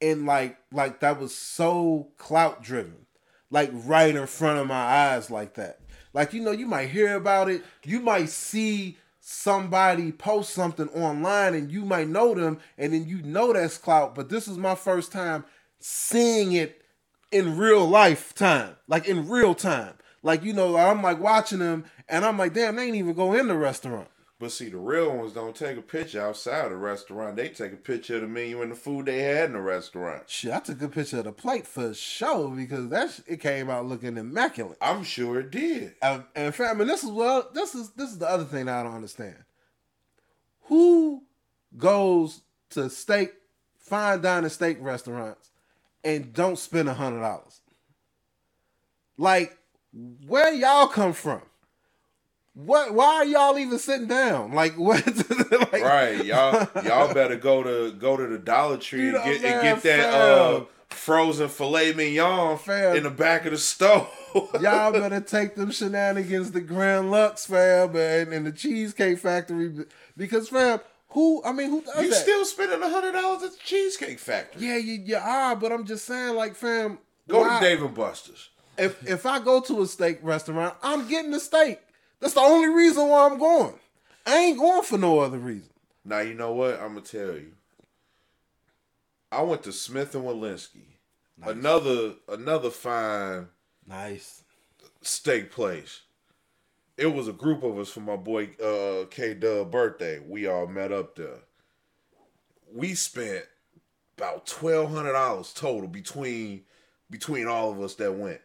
and like, like that was so clout driven, like right in front of my eyes, like that. Like you know, you might hear about it. You might see somebody post something online, and you might know them, and then you know that's clout. But this is my first time seeing it in real life time, like in real time. Like you know, I'm like watching them, and I'm like, damn, they ain't even go in the restaurant. But see, the real ones don't take a picture outside the restaurant. They take a picture of the menu and the food they had in the restaurant. Shit, I took a picture of the plate for show because that sh- it came out looking immaculate. I'm sure it did. And, and fam, and this is well, this is this is the other thing I don't understand. Who goes to steak, fine dining steak restaurants, and don't spend a hundred dollars? Like, where y'all come from? What? Why are y'all even sitting down? Like, what? like, Right, y'all. Y'all better go to go to the Dollar Tree You know, and get man, and get that uh, frozen filet mignon Fam. in the back of the stove. Y'all better take them shenanigans to Grand Lux, fam, and, and the Cheesecake Factory. Because, fam, Who? I mean, who does You that? still spending a hundred dollars at the Cheesecake Factory. yeah, you, you are, but I'm just saying, like, fam, Go why- to Dave and Buster's. If if I go to a steak restaurant, I'm getting a steak. That's the only reason why I'm going. I ain't going for no other reason. Now you know what I'm gonna tell you. I went to Smith and Wollensky, another another fine Nice. steak place. It was a group of us for my boy uh, K Dub birthday. We all met up there. We spent about twelve hundred dollars total between between all of us that went.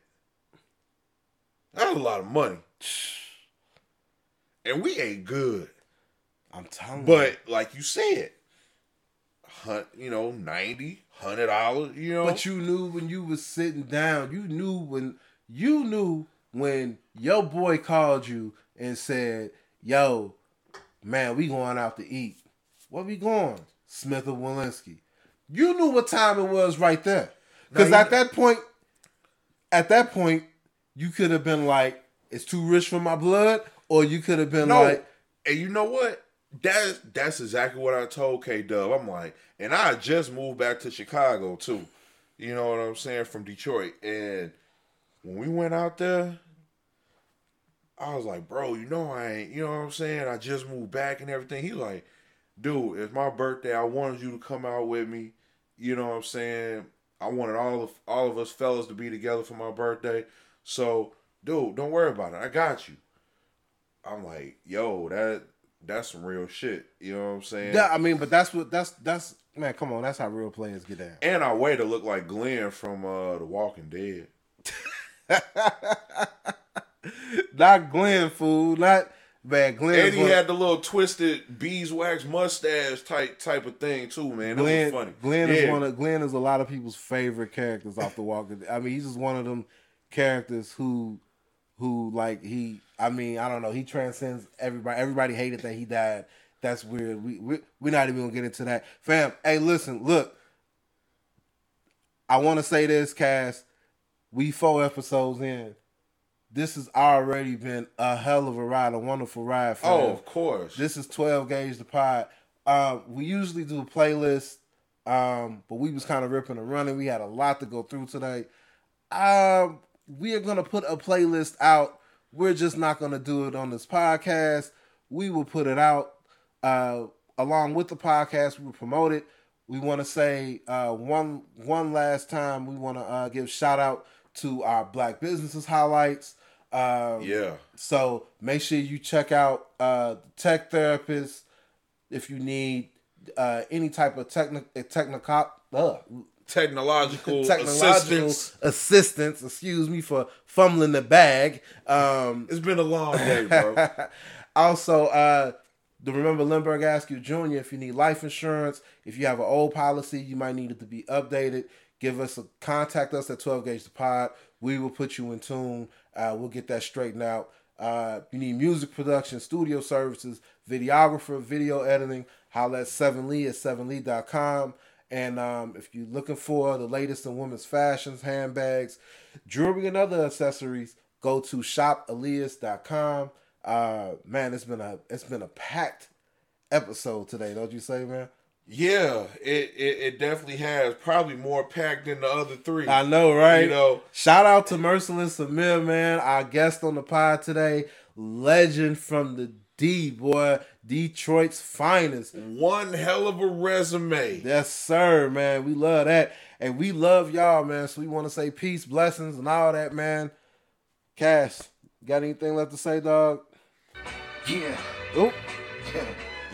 That's a lot of money. And we ain't good. I'm telling you. But like you said, hun- you know, 90 hundred dollars, you know. But you knew when you was sitting down. You knew when you knew when your boy called you and said, "Yo, man, we going out to eat. Where we going? Smith and Wollensky." You knew what time it was right there. Because at that point, at that point, you could have been like, "It's too rich for my blood," or you could have been no, like, and you know what? That's that's exactly what I told K Dub. I'm like, and I just moved back to Chicago too. You know what I'm saying from Detroit, and when we went out there, I was like, bro, you know I ain't. You know what I'm saying? I just moved back and everything. He like, dude, it's my birthday. I wanted you to come out with me. You know what I'm saying? I wanted all of all of us fellas to be together for my birthday. So, dude, don't worry about it. I got you. I'm like, yo, that that's some real shit. You know what I'm saying? "Yeah." I mean, but that's what that's that's man. Come on, that's how real players get down. And our way to look like Glenn from uh The Walking Dead. not Glenn, fool. Not man. Glenn. And he had the little twisted beeswax mustache type type of thing too, man. That Glenn. was funny. Glenn yeah. is one of Glenn is a lot of people's favorite characters off the Walking. I mean, he's just one of them characters who, who like he. I mean, I don't know. He transcends everybody. Everybody hated that he died. That's weird. We we we're not even gonna get into that, fam. Hey, listen, look. I want to say this, Cass. We four episodes in. This has already been a hell of a ride, a wonderful ride. Fam. Oh, of course. This is 12 Gauge the Pod. Um, we usually do a playlist, um, but we was kind of ripping and running. We had a lot to go through today. Um, we are gonna put a playlist out. We're just not gonna do it on this podcast. We will put it out uh, along with the podcast. We will promote it. We want to say uh, one one last time. We want to uh, give shout out to our Black businesses highlights. Um, yeah. so make sure you check out uh, Tech Therapist if you need uh, any type of technical technical uh, Technological, technological assistance. assistance. Excuse me for fumbling the bag. Um, It's been a long day, bro. also, uh, the Remember Lindbergh Askew Jr. If you need life insurance, if you have an old policy, you might need it to be updated. Give us a contact us at 12 Gauge the Pod. We will put you in tune. Uh, we'll get that straightened out. Uh, you need music production, studio services, videographer, video editing. Holla at 7lee at 7lee.com. And um, if you're looking for the latest in women's fashions, handbags, jewelry, and other accessories, go to shopalias.com. Uh, man, it's been a it's been a packed episode today, don't you say, man? yeah, it, it it definitely has. Probably more packed than the other three. I know, right? You know, Shout out to Merciless Samir, man, our guest on the pod today, legend from the D, boy, Detroit's finest. one hell of a resume. Yes, sir, man. We love that. And we love y'all, man. So we want to say peace, blessings, and all that, man. Cash, got anything left to say, dog? Yeah. Oh,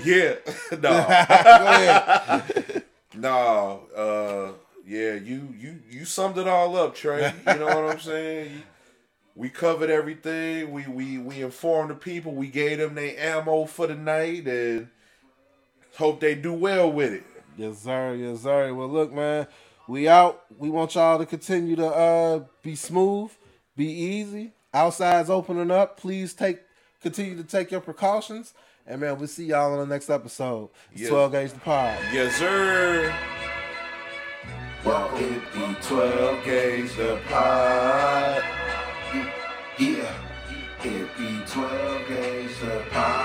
Yeah, no, go ahead. no. Uh, yeah, you you you summed it all up, Trey. You know what I'm saying? You- we covered everything. We we we informed the people. We gave them their ammo for the night, and hope they do well with it. Yes, sir. Yes, sir. Well, look, man, we out. We want y'all to continue to uh be smooth, be easy. Outside's opening up. Please take continue to take your precautions. And man, we'll see y'all on the next episode. Yes. 12 Gauge the Pod. Yes, sir. Welcome The 12 gauge the pod. Yeah, it be 12 games to pop.